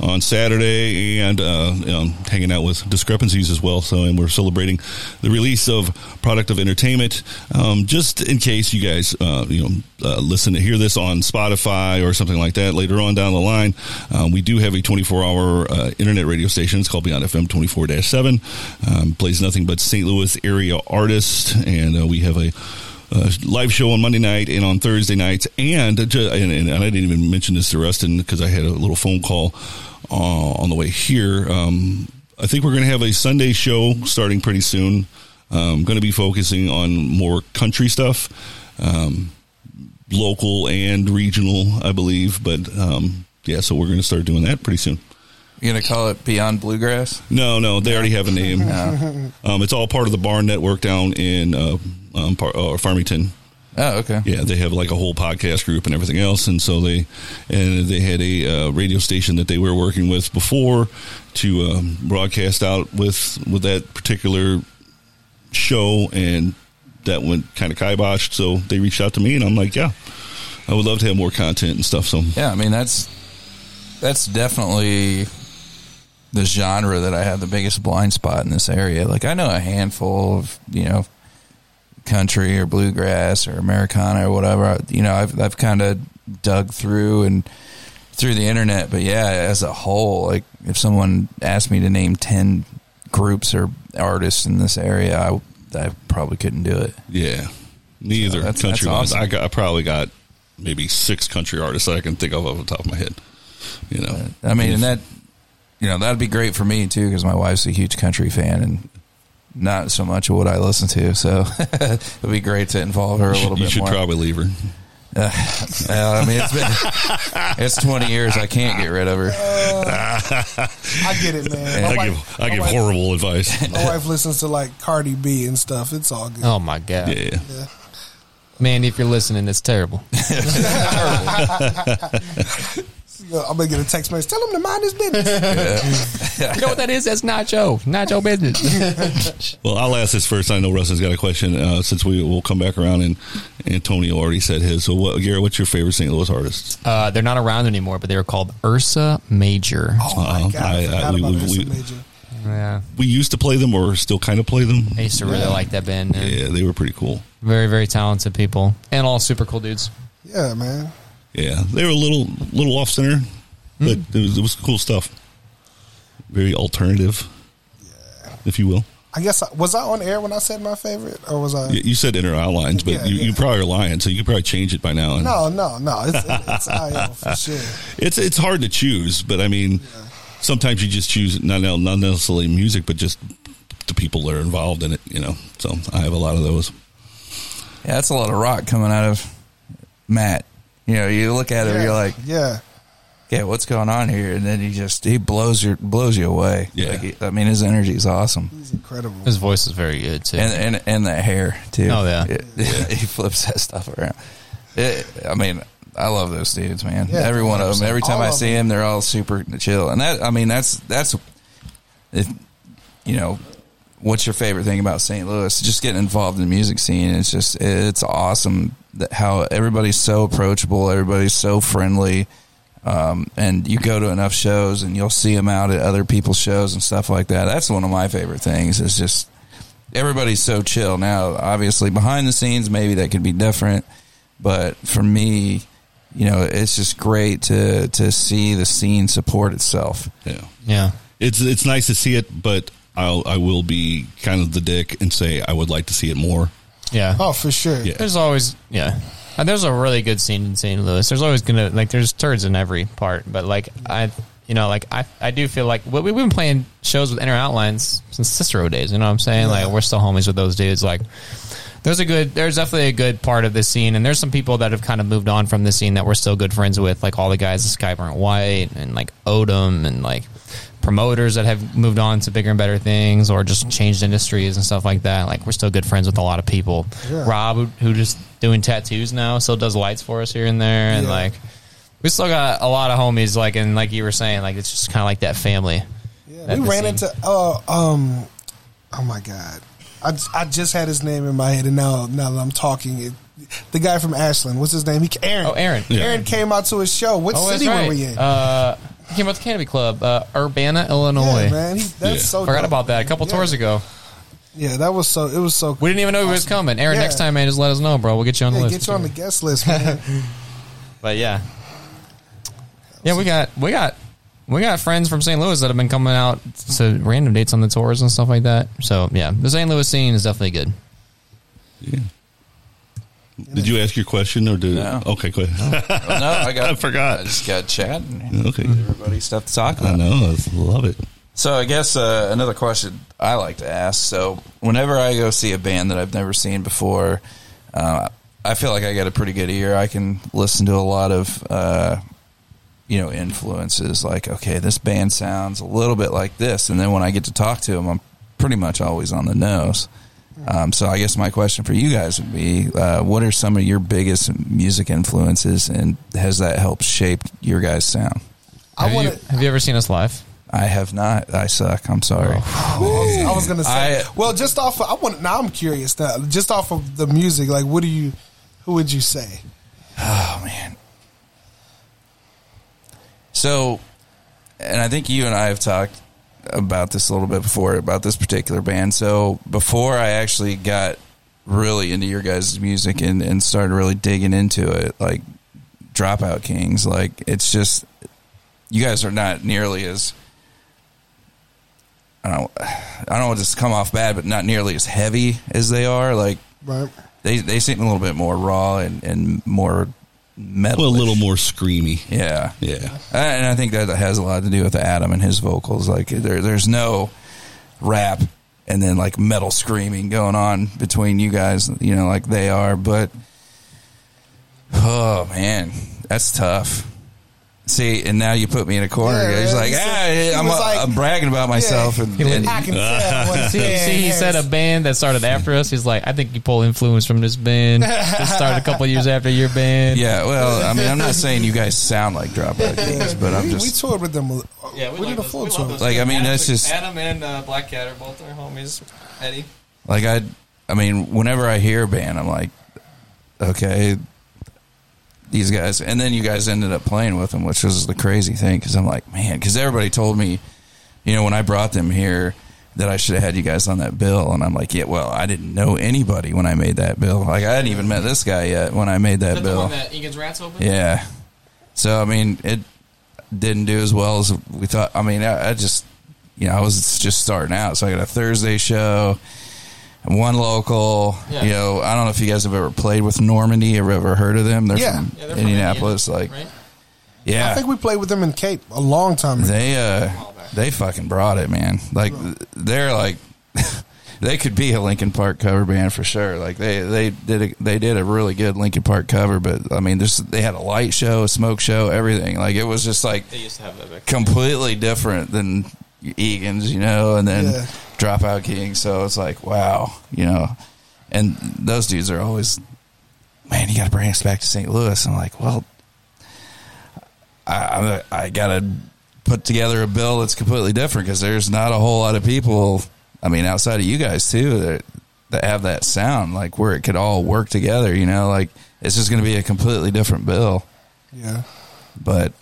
on Saturday and uh, um, hanging out with Discrepancies as well. So, and we're celebrating the release of Product of Entertainment. Um, just in case you guys, uh, you know, uh, listen to hear this on Spotify or something like that later on down the line, um, we do have a 24 hour uh, internet radio station. It's called Beyond FM 24 7. Um, plays nothing but St. Louis area artists. And uh, we have a live show on Monday night and on Thursday nights. And, uh, and, and I didn't even mention this to Rustin because I had a little phone call uh, on the way here. Um, I think we're going to have a Sunday show starting pretty soon. Um, going to be focusing on more country stuff, um, local and regional, I believe. But um, yeah, so we're going to start doing that pretty soon. You gonna call it Beyond Bluegrass? No, no, they already have a name. Um, it's all part of the Barn Network down in uh, um, par- uh, Farmington. Oh, okay. Yeah, they have like a whole podcast group and everything else, and so they and they had a uh, radio station that they were working with before to um, broadcast out with with that particular show, and that went kind of kiboshed. So they reached out to me, and I'm like, yeah, I would love to have more content and stuff. So Yeah, I mean that's that's definitely the genre that I have the biggest blind spot in this area. Like I know a handful of you know country or bluegrass or Americana or whatever. You know, I've I've kind of dug through and through the internet, but yeah, as a whole, like if someone asked me to name ten groups or artists in this area, I I probably couldn't do it. Yeah, neither So that's- country that's awesome. I got I probably got maybe six country artists that I can think of off the top of my head. You know, I mean, and that you know that'd be great for me too because my wife's a huge country fan and not so much of what I listen to. So it'd be great to involve her a little you bit should more. probably leave her. Uh, well, I mean, it's been it's twenty years. I can't get rid of her. I get it, man. My I wife- give I give wife- horrible advice. My wife listens to like Cardi B and stuff. It's all good. Oh my god. Yeah. Yeah. Man, if you're listening, it's terrible. I'm gonna get a text message. Tell him to mind his business. you know what that is? That's nacho. Nacho business. Well, I'll ask this first. I know Rustin's got a question uh, since we will come back around and Antonio already said his. So, what, Garrett, what's your favorite St. Louis artist? uh, they're not around anymore, but they were called Ursa Major. Oh my Uh, god, I, I- I- we- about we- Ursa we- Major. Yeah. We used to play them, or still kind of play them. I used to really Yeah. like that band. man. Yeah, they were pretty cool. Very, very talented people. And all super cool dudes. Yeah, man. Yeah, they were a little little off center, but Hmm. it, was, it was cool stuff. Very alternative, yeah. if you will. I guess I, was I on air when I said my favorite, or was I? You you said inner outlines, but Yeah, you, yeah. you probably are lying, so you could probably change it by now. And No, no, no. It's it's IO for sure. It's it's hard to choose, but I mean, sometimes you just choose not not necessarily music, but just the people that are involved in it. You know, so I have a lot of those. Yeah, that's a lot of rock coming out of Matt. You know, you look at him, Yeah, you're like, yeah. yeah, what's going on here? And then he just he blows your blows you away. Yeah. Like, he- I mean, his energy is awesome, He's incredible. His voice is very good, too. and and and that hair too. Oh, yeah. It- he flips that stuff around. It, I mean, I love those dudes, man. Yeah, Every one of them. Every time all I see them. them, they're all super chill. And that, I mean, that's that's if you know. What's your favorite thing about St. Louis? Just getting involved in the music scene. It's just it's awesome that how everybody's so approachable, everybody's so friendly, um, and you go to enough shows and you'll see them out at other people's shows and stuff like that. That's one of my favorite things. Is just everybody's so chill now. Obviously, behind the scenes, maybe that could be different, but for me, you know, it's just great to to see the scene support itself. Yeah, yeah. it's it's nice to see it, but I'll I will be kind of the dick and say I would like to see it more. Yeah. Oh, for sure. Yeah. There's always, yeah. And there's a really good scene in St. Louis. There's always gonna like there's turds in every part, but like I, you know, like I, I do feel like we, we've been playing shows with inner outlines since Cicero days. You know what I'm saying? Like we're still homies with those dudes. Like there's a good, there's definitely a good part of the scene, and there's some people that have kind of moved on from the scene that we're still good friends with, like all the guys at Skyburnt White and like Odom and like promoters that have moved on to bigger and better things or just changed industries and stuff like that. Like we're still good friends with a lot of people. Yeah. Rob, who- just doing tattoos now, still does lights for us here and there, and Yeah. like we still got a lot of homies. Like and like you were saying, like it's just kind of like that family. Yeah, at we ran scene. into uh um oh my god I, I just had his name in my head, and now now that I'm talking, it, the guy from Ashland, what's his name? He Aaron. Oh, Aaron. Yeah. Aaron came out to his show. What Oh, city that's right. were we in? Uh, he came out the Canopy Club, uh, Urbana, Illinois. yeah, man, he, that's Yeah. so. Forgot dope. about that a couple Yeah. tours ago. Yeah, that was so. It was so. We didn't even know he was coming. Aaron, Yeah. next time, man, just let us know, bro. We'll get you on the list. get you on the guest list, man. But yeah, yeah, we got we got we got friends from St. Louis that have been coming out to random dates on the tours and stuff like that. So yeah, the St. Louis scene is definitely good. Yeah. Did you ask your question or did? No. Okay, go ahead. Well, no, I got. I forgot. I just got chatting. Okay. Everybody stuff to talk I know. I love it. So I guess uh, another question I like to ask. So whenever I go see a band that I've never seen before, uh, I feel like I got a pretty good ear. I can listen to a lot of uh, you know influences. Like, okay, this band sounds a little bit like this, and then when I get to talk to them, I'm pretty much always on the nose. Um, so I guess my question for you guys would be: uh, What are some of your biggest music influences, and has that helped shape your guys' sound? I Have, want you, have you ever seen us live? I have not. I suck. I'm sorry. I was gonna say. I- well, just off. Of, I want. Now I'm curious. Now, just off of the music, like, what do you? Who would you say? Oh man. So, and I think you and I have talked about this a little bit before about this particular band. So before I actually got really into your guys' music and, and started really digging into it, like Dropout Kings, like it's just you guys are not nearly as I don't I don't want to come off bad, but not nearly as heavy as they are. Like Right. they they seem a little bit more raw and, and more metal. Well, a little more screamy. Yeah. Yeah. And I think that has a lot to do with Adam and his vocals. Like there, there's no rap and then like metal screaming going on between you guys, you know, like they are. But oh man, that's tough. See, and now you put me in a corner. Yeah, He's like, he ah, he I'm, was like- I'm bragging about myself, and, and I can tell. when See, it's- see, he said a band that started after us. He's like, I think you pull influence from this band that started a couple years after your band. yeah. Well, I mean, I'm not saying you guys sound like Dropout Kings, but I'm just. we toured with them. Yeah, we, did a full tour. Like, I mean, that's just- Adam and uh, Black Cat are both our homies. Eddie. Like I, I mean, whenever I hear a band, I'm like, okay, these guys. And then you guys ended up playing with them, which was the crazy thing because I'm like, man, because everybody told me, you know, when I brought them here. That I should have had you guys on that bill, and I'm like, yeah. Well, I didn't know anybody when I made that bill. Like, I hadn't even met this guy yet when I made that that bill. that Egan's Rats opened? Yeah. So I mean, it didn't do as well as we thought. I mean, I, I just you know I was just starting out, so I got a Thursday show, one local. Yeah. You know, I don't know if you guys have ever played with Normandy or ever heard of them. They're Yeah. from Yeah, they're from Indianapolis. Indiana, like, right? yeah, I think we played with them in Cape a long time ago. they uh they fucking brought it, man. Like they're like they could be a Linkin Park cover band for sure. Like they they did a, they did a really good Linkin Park cover, but I mean, this they had a light show, a smoke show, everything. Like it was just like They used to have that completely different than Egan's, you know, and then Yeah. Dropout King. So it's like wow, you know, and those dudes are always man. You got to bring us back to St. Louis. I'm like, well, I I, I got to put together a bill that's completely different because there's not a whole lot of people. I mean, outside of you guys too, that that have that sound like where it could all work together. You know, like it's just going to be a completely different bill. Yeah. But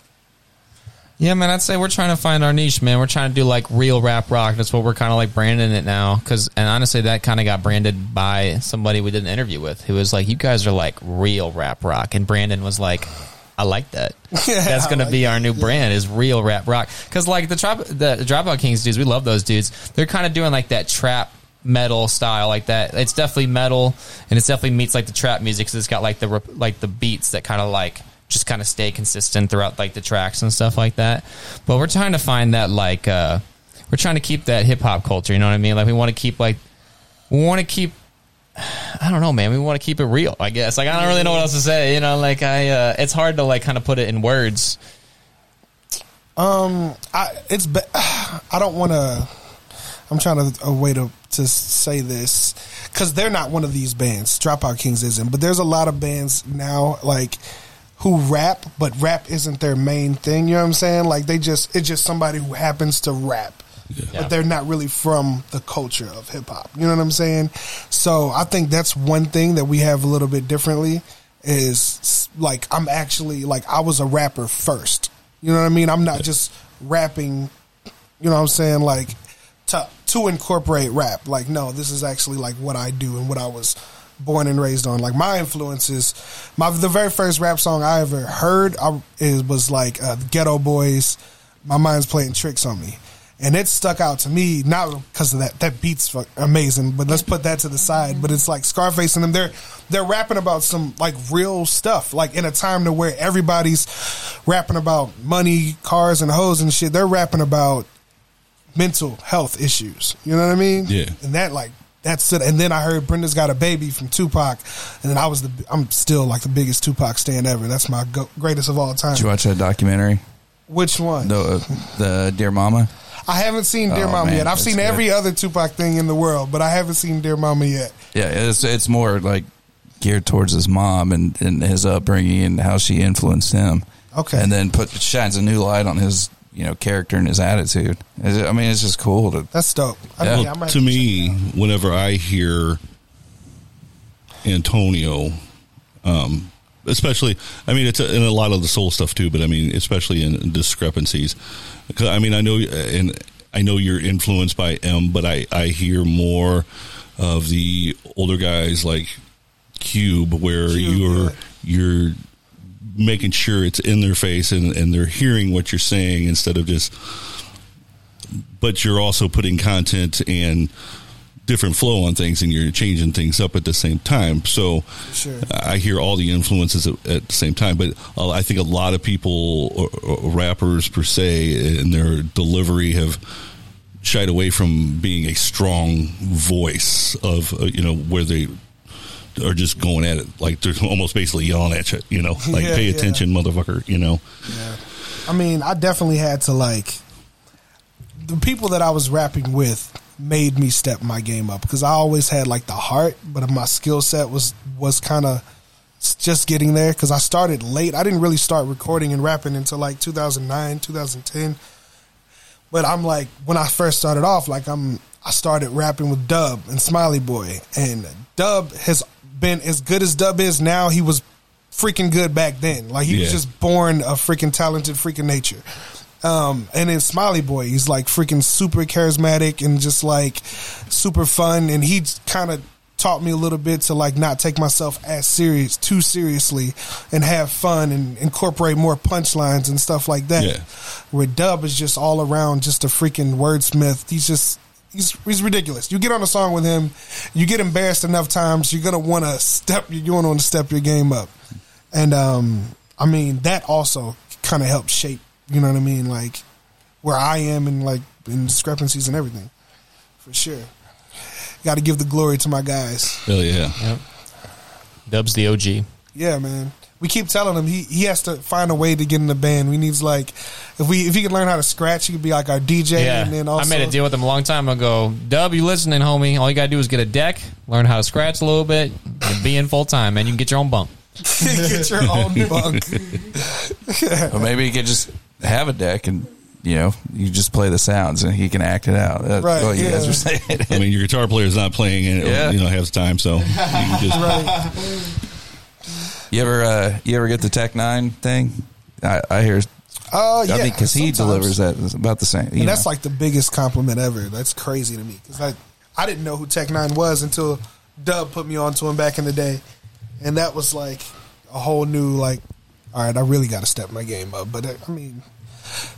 Yeah, man, I'd say we're trying to find our niche, man. We're trying to do like real rap rock. That's what we're kind of like branding it now. Cause, and honestly, that kind of got branded by somebody we did an interview with who was like, you guys are like real rap rock. And Brandon was like, I like that. Yeah, That's going to be that. our new brand is real rap rock. Cause like the drop, the Dropout Kings dudes, we love those dudes. They're kind of doing like that trap metal style like that. It's definitely metal and it's definitely meets like the trap music. Cause it's got like the, like the beats that kind of like, just kind of stay consistent throughout like the tracks and stuff like that. But we're trying to find that like uh we're trying to keep that hip hop culture, you know what I mean? Like we want to keep like we want to keep I don't know, man. We want to keep it real, I guess. Like I don't really know what else to say, you know, like I uh it's hard to like kind of put it in words. Um, I it's be- I don't want to. I'm trying to a way to to say this because they're not one of these bands. Dropout Kings isn't, but there's a lot of bands now like who rap, but rap isn't their main thing. You know what I'm saying? Like they just it's just somebody who happens to rap. but they're not really from the culture of hip hop. You know what I'm saying? So I think that's one thing that we have a little bit differently is like I'm actually like I was a rapper first. You know what I mean? I'm not just rapping. You know what I'm saying? Like to to incorporate rap. Like no, this is actually like what I do and what I was born and raised on. Like my influences, my the very first rap song I ever heard I, it was like uh, Geto Boys. My mind's playing tricks on me, and it stuck out to me not because of that. That beat's amazing, but let's put that to the side. But it's like Scarface and them. They're they're rapping about some like real stuff. Like in a time to where everybody's rapping about money, cars, and hoes and shit. They're rapping about mental health issues. You know what I mean? Yeah. And that like that's it. And then I heard Brenda's got a baby from Tupac, and then I was the I'm still like the biggest Tupac stan ever. That's my go- greatest of all time. Did you watch that documentary? Which one? The uh, the Dear Mama. I haven't seen Dear Oh, Mama man, yet. I've seen good. every other Tupac thing in the world, but I haven't seen Dear Mama yet. Yeah, it's it's more like geared towards his mom and, and his upbringing and how she influenced him. Okay. and then put shines a new light on his you know character and his attitude. It's- I mean, it's just cool to. That's dope. I Yeah. mean, Well, to me, whenever I hear Antonio, um, especially, I mean, it's in a lot of the soul stuff too, but I mean, especially in discrepancies. 'Cause, I mean, I know, and I know you're influenced by M, but I, I hear more of the older guys like Cube, where you're you're making sure it's in their face and, and they're hearing what you're saying instead of just but you're also putting content and different flow on things and you're changing things up at the same time so Sure. i hear all the influences at, at the same time but i think a lot of people or, or rappers per se in their delivery have shied away from being a strong voice of uh, you know where they are just going at it like they're almost basically yelling at you you know like Yeah, pay yeah. attention motherfucker you know I mean, I definitely had to like the people that I was rapping with made me step my game up because I always had like the heart, but my skill set was was kind of just getting there because I started late. I didn't really start recording and rapping until like 2009, 2010. But I'm like when I first started off, like I'm I started rapping with Dub and Smiley Boy, and Dub has been as good as Dub is now. He was freaking good back then. Like he was just born a freaking talented freaking nature. Um, and then Smiley Boy, he's like freaking super charismatic and just like super fun. And he kind of taught me a little bit to like not take myself as serious, too seriously, and have fun and incorporate more punchlines and stuff like that. Yeah. Where Dub is just all around, just a freaking wordsmith. He's just. He's, he's ridiculous. You get on a song with him, you get embarrassed enough times, you're gonna want to step. You want to step your game up, and um, I mean that also kind of helps shape. You know what I mean? Like where I am and like in discrepancies and everything, for sure. Got to give the glory to my guys. hell yeah Yep. Dub's the OG. Yeah, man. We keep telling him he, he has to find a way to get in the band. We needs like if we if he can learn how to scratch, he could be like our DJ. Yeah, and then also I made a deal with him a long time ago. Dub, you listening, homie? All you gotta do is get a deck, learn how to scratch a little bit, and be in full time, man. You can get your own bunk. get your own bunk. Or maybe you could just have a deck and you know you just play the sounds and he can act it out. That's Right, what you guys yeah. were saying. I mean, your guitar player is not playing, and Yeah. you know has time, so you can just right. You ever uh, you ever get the Tech N9ne thing? I, I hear. Oh I yeah, because he delivers that it's about the same. and that's know. like the biggest compliment ever. That's crazy to me because I I didn't know who Tech N9ne was until Dub put me onto him back in the day, and that was like a whole new like. All right, I really got to step my game up, but uh, I mean,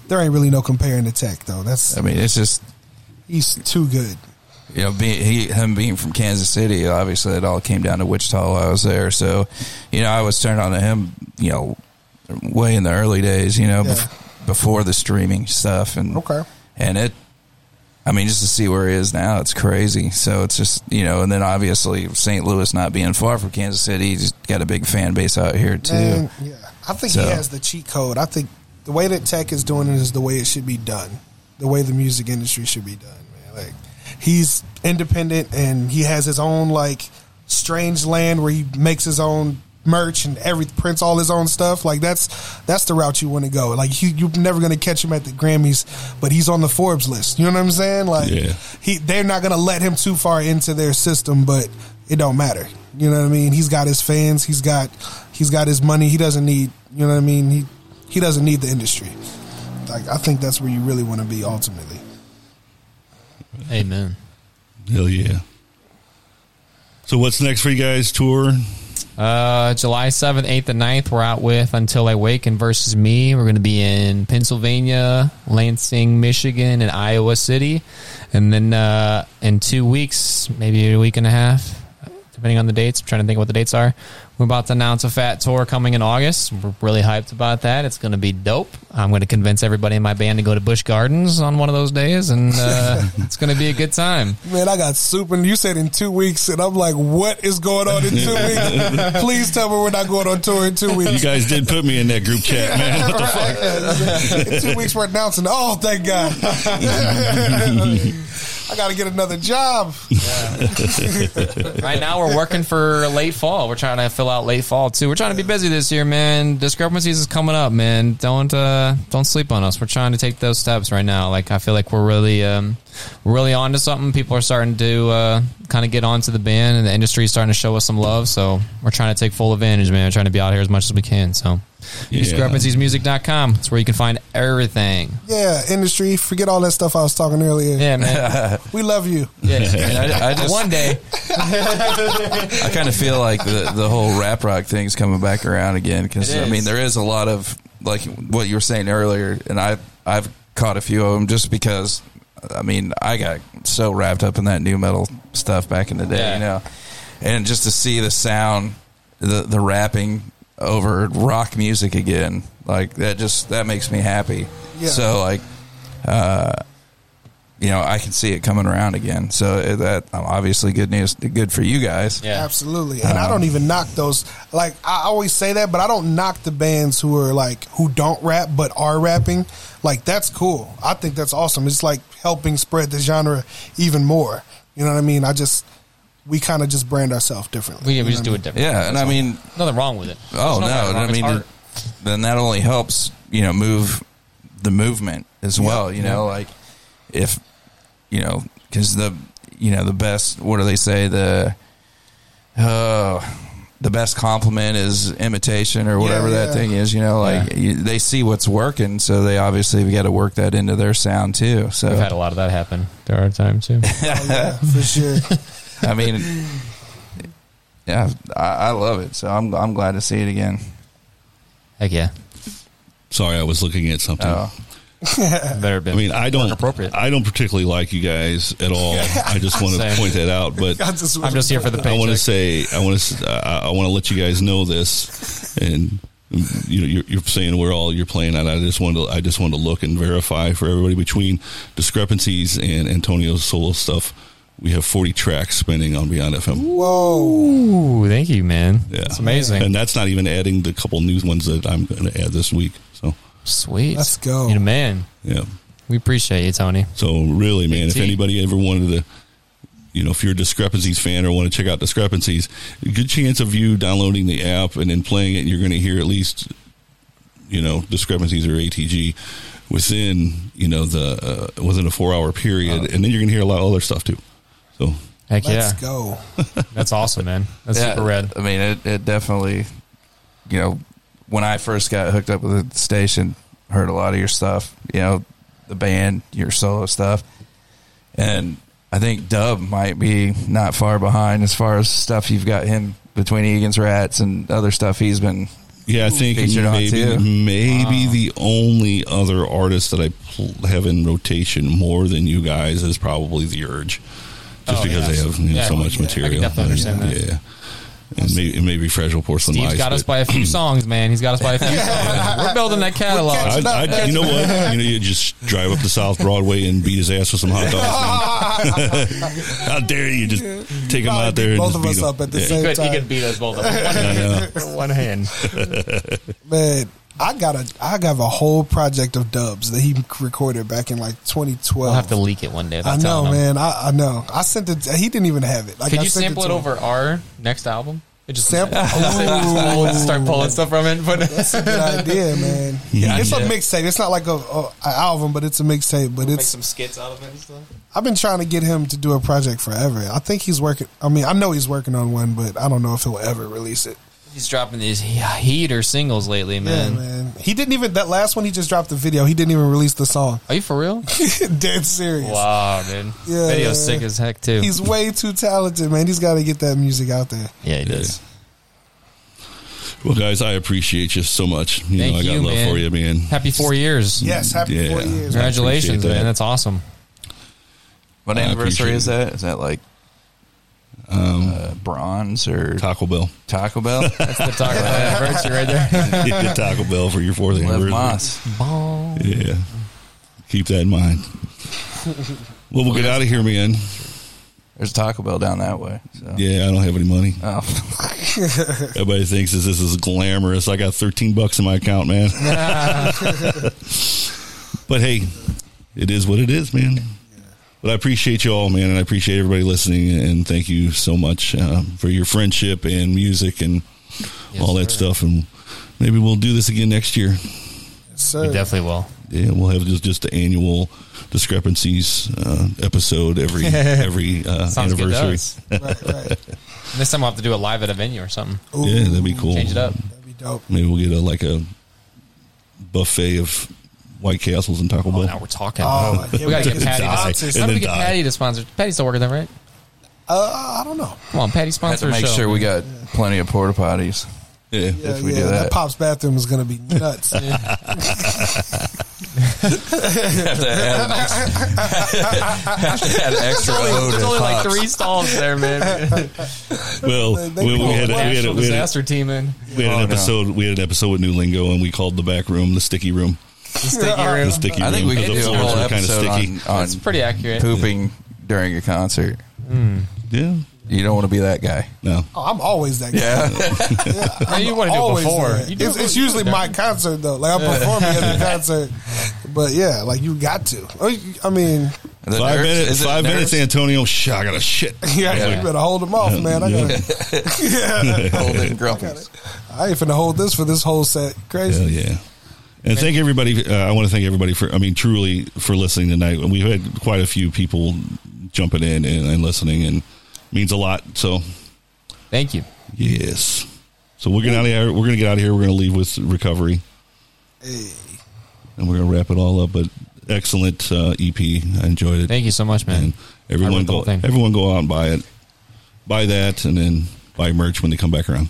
there ain't really no comparing to Tech though. That's I mean, it's just he's too good. You know, being, he, him being from Kansas City, obviously it all came down to Wichita while I was there. So, you know, I was turned on to him, you know, way in the early days, you know, Yeah. bef- before the streaming stuff. And, Okay. and it, I mean, just to see where he is now, it's crazy. So it's just, you know, and then obviously St. Louis not being far from Kansas City, he's got a big fan base out here too. Man, yeah, I think So- he has the cheat code. I think the way that Tech is doing it is the way it should be done. The way the music industry should be done, man. Like he's independent and he has his own like strange land where he makes his own merch and every prints all his own stuff. Like that's that's the route you want to go. Like you, you're never going to catch him at the Grammys, but he's on the Forbes list. You know what I'm saying? Like Yeah. he, they're not going to let him too far into their system, but it don't matter. You know what I mean? He's got his fans. He's got he's got his money. He doesn't need. You know what I mean? He he doesn't need the industry. Like I think that's where you really want to be ultimately. Amen. Hell yeah. So what's next for you guys? Tour? Uh, July 7th, 8th, and 9th, we're out with Until I Waken versus Me. We're going to be in Pennsylvania, Lansing, Michigan, and Iowa City. And then uh, in two weeks, maybe a week and a half, depending on the dates. I'm trying to think what the dates are. We're about to announce a fat tour coming in August. We're really hyped about that. It's going to be dope. I'm going to convince everybody in my band to go to Busch Gardens on one of those days, and uh, it's going to be a good time. Man, I got super. You said in two weeks, and I'm like, what is going on in two weeks? Please tell me we're not going on tour in two weeks. You guys did put me in that group chat, man. What the fuck? in two weeks, we're announcing. Oh, thank God. I got to get another job. right now we're working for late fall. We're trying to fill out late fall too. We're trying to be busy this year, man. Discrepancies is coming up, man. Don't uh, don't sleep on us. We're trying to take those steps right now. Like I feel like we're really um, we're really onto something. People are starting to uh, kind of get onto the band, and the industry is starting to show us some love. So we're trying to take full advantage, man. We're trying to be out here as much as we can. So Yeah. discrepanciesmusic.com. It's where you can find everything. Yeah, industry. Forget all that stuff I was talking earlier. Yeah, man. we love you. Yeah, I, I just one day. I kind of feel like the the whole rap rock thing's coming back around again because I mean there is a lot of like what you were saying earlier, and I I've caught a few of them just because I mean I got so wrapped up in that nu metal stuff back in the day, Yeah. you know, and just to see the sound, the the rapping over rock music again, like that just that makes me happy. Yeah. So like. uh you know, I can see it coming around again. So uh, that obviously good news, good for you guys. Absolutely. And I Um, don't even knock those. Like, I always say that, but I don't knock the bands who are like, who don't rap but are rapping. Like, that's cool. I think that's awesome. It's like helping spread the genre even more. You know what I mean? I just, we kind of just brand ourselves differently. We, we just know do what it different. Yeah, and I mean, nothing wrong with it. Oh no. I mean, art. then that only helps you know move the movement as well. You know, like if you know because the you know the best what do they say the uh the best compliment is imitation or whatever Yeah, that thing is. You know, like you, they see what's working, so they obviously got to work that into their sound too. So We've had a lot of that happen through our time too. yeah, for sure. I mean, yeah, I, I love it. So I'm I'm glad to see it again. Heck yeah. Sorry, I was looking at something. Oh. Better been I mean, I don't appropriate. I don't particularly like you guys at all. I just want to point that out. But I just I'm just here for the I want to say I want to I, I want to let you guys know this, and you know you're, you're saying where all you're playing at. I just wanted to, I just wanted to look and verify for everybody between discrepancies and Antonio's solo stuff. We have 40 tracks spinning on Beyond FM. Whoa. Ooh, thank you, man. Yeah, That's amazing. and that's not even adding the couple new ones that I'm going to add this week. So Sweet. Let's go. You're the man. yeah. We appreciate you, Tony. So really, man, if anybody ever wanted to, you know, if you're a discrepancies fan or want to check out discrepancies, a good chance of you downloading the app and then playing it. And you're going to hear at least, you know, discrepancies or ATG within, you know, the uh, within a four hour period, and then you're going to hear a lot of other stuff too. So Heck Let's yeah. go. That's awesome, man. That's Yeah, super red. I mean, it, it definitely, you know, when I first got hooked up with the station, heard a lot of your stuff, you know, the band, your solo stuff. And I think Dub might be not far behind as far as stuff you've got him between Egan's Rats and other stuff he's been. yeah, I think Featured on maybe too. maybe the only other artist that I pl- have in rotation more than you guys is probably the Urge. Just Oh, because yeah. they have you know, Yeah, so much material. definitely understand that. Yeah. And maybe, and maybe Fragile Porcelain Steve's Mice, got us by a few songs, man. He's got us by a few songs. We're building that catalog. I, I, you know what? You know, you just drive up to South Broadway and beat his ass with some hot dogs. How dare you just take him out there and beat both just of beat us him. up at the Yeah. same He could, he time. could beat us both. Up. One, I know. hand. One hand. Man, I got a I got a whole project of dubs that he recorded back in like 2012. We'll have to leak it one day. I know, man. I, I know. I sent it. He didn't even have it. Like, Could I you sent sample it to him. over our next album? It just Sample? Ooh. Ooh. start pulling stuff from it. But That's a good idea, man. Yeah. it's a mixtape. It's not like a, a, a album, but it's a mixtape. But make it's some skits out of it and stuff. I've been trying to get him to do a project forever. I think he's working. I mean, I know he's working on one, but I don't know if he'll ever release it. He's dropping these heater singles lately, man. Yeah, man. He didn't even that last one. He just dropped the video. He didn't even release the song. Are you for real? Dead serious. Wow, dude. Yeah, Video's yeah. sick as heck too. He's way too talented, man. He's got to get that music out there. yeah, he does. Well, guys, I appreciate you so much. You Thank know, I got you, love man. for you, man. Happy four years. Yes, happy Yeah. four years. Congratulations, appreciate that. man. That's awesome. What I anniversary is that? Is that like Um, uh, bronze or Taco Bell. Taco Bell? That's the Taco Bell anniversary right there. Get Taco Bell for your fourth anniversary. Moss. Yeah. Keep that in mind. Well, we'll get out of here, man. There's a Taco Bell down that way. So. Yeah, I don't have any money. Oh. Everybody thinks this, this is glamorous. I got 13 bucks in my account, man. but hey, it is what it is, man. But I appreciate you all, man, and I appreciate everybody listening. And thank you so much um, for your friendship and music and all that stuff. And maybe we'll do this again next year. Sir. We definitely will. Yeah, we'll have just just the annual discrepancies uh, episode every every uh, Sounds good anniversary. us. right, right. Next time we'll have to do it live at a venue or something. yeah, that'd be cool. Change it up. That'd be dope. Maybe we'll get a like a buffet of White Castles and Taco Bell. Now we're talking. Oh, we gotta get Patty. die. To, And how do then we get die. Patty to sponsor? Patty's still working there, right? Uh, I don't know. Come on, Patty Have sponsor to a make show. sure we got plenty of porta potties. Yeah. Yeah, If we yeah, do that. pop's bathroom is gonna be nuts. have to add, an extra, have to add extra There's only, O there's to only like Pops. three stalls there, man. Well, They- we, they we pull had, we had, National we had, disaster team in. we had Oh, an no. episode. We had an episode with New Lingo, and we called the back room the sticky room. The sticky room. The sticky I think we could because do the a floors whole were kind of episode sticky. on, on That's pretty accurate. pooping during a concert. Hmm. Yeah, You don't want to be that guy. no, Oh, I'm always that guy. Yeah. No, you want to do it Always before. that. You do It's, it- it's usually my concert though. Like I'm performing at the concert, but yeah, like you got to. Oh, you- I mean, The five nerves- minutes. is it Five minutes. Antonio. Shit, I got a shit. yeah, Yeah. you better hold them off, man. I Yeah. gotta. yeah. Hold it in grumpies. I ain't finna hold this for this whole set. Crazy. Hell yeah. And thank everybody. Uh, I want to thank everybody for, I mean, truly for listening tonight. We've had quite a few people jumping in and, and listening, and means a lot. So, Thank you. yes. So we're gonna out of here. We're gonna get out of here. We're gonna leave with recovery, Hey. and we're gonna wrap it all up. But excellent uh, EP. I enjoyed it. Thank you so much, man. And everyone go. Everyone go out and buy it. Buy that, and then buy merch when they come back around.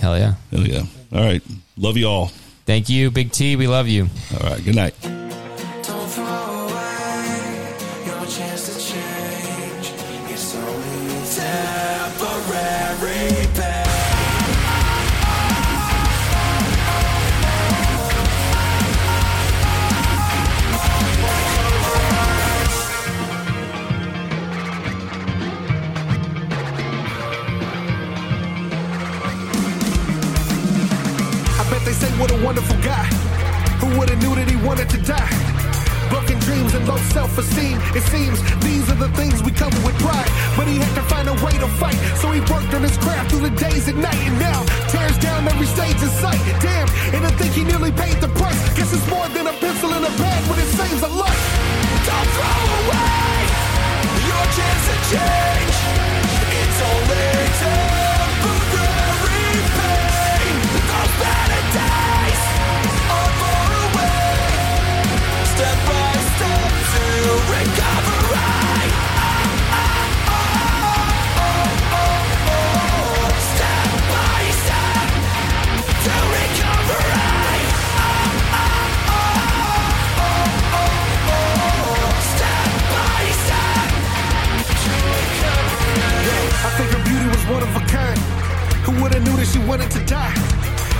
Hell yeah. Hell yeah! All right. Love you all. Thank you, Big T. We love you. All right. Good night. Guy. Who would have knew that he wanted to die? Broken dreams and low self-esteem. It seems these are the things we cover with pride. But he had to find a way to fight, so he worked on his craft through the days and night. And now tears down every stage in sight. Damn, and I think he nearly paid the price. Guess it's more than a pencil in a bag, but it saves a life. Don't throw away your chance to change. It's only temporary one of a kind. Who would have knew that she wanted to die?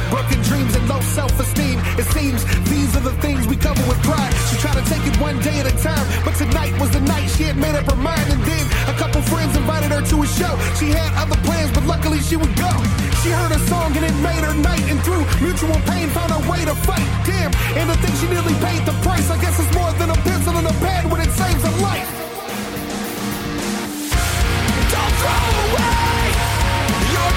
Broken dreams and low self-esteem. It seems these are the things we cover with pride. She tried to take it one day at a time, but tonight was the night she had made up her mind. And then a couple friends invited her to a show. She had other plans, but luckily she would go. She heard a song and it made her night, and through mutual pain found a way to fight. Damn, and the think she nearly paid the price. I guess it's more than a pencil and a pen when it saves a life.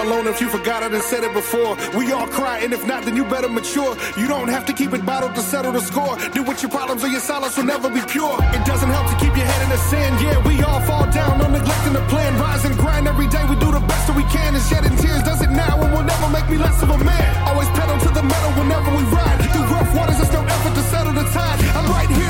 alone if you forgot it and said it before. We all cry, and if not, then you better mature. You don't have to keep it bottled to settle the score. Deal with your problems or your silence will never be pure. It doesn't help to keep your head in the sand. Yeah, we all fall down, no neglecting the plan. Rise and grind every day, we do the best that we can. And shedding tears does it now and will never make me less of a man. Always pedal to the metal whenever we ride. Through rough waters, it's no effort to settle the tide. I'm right here.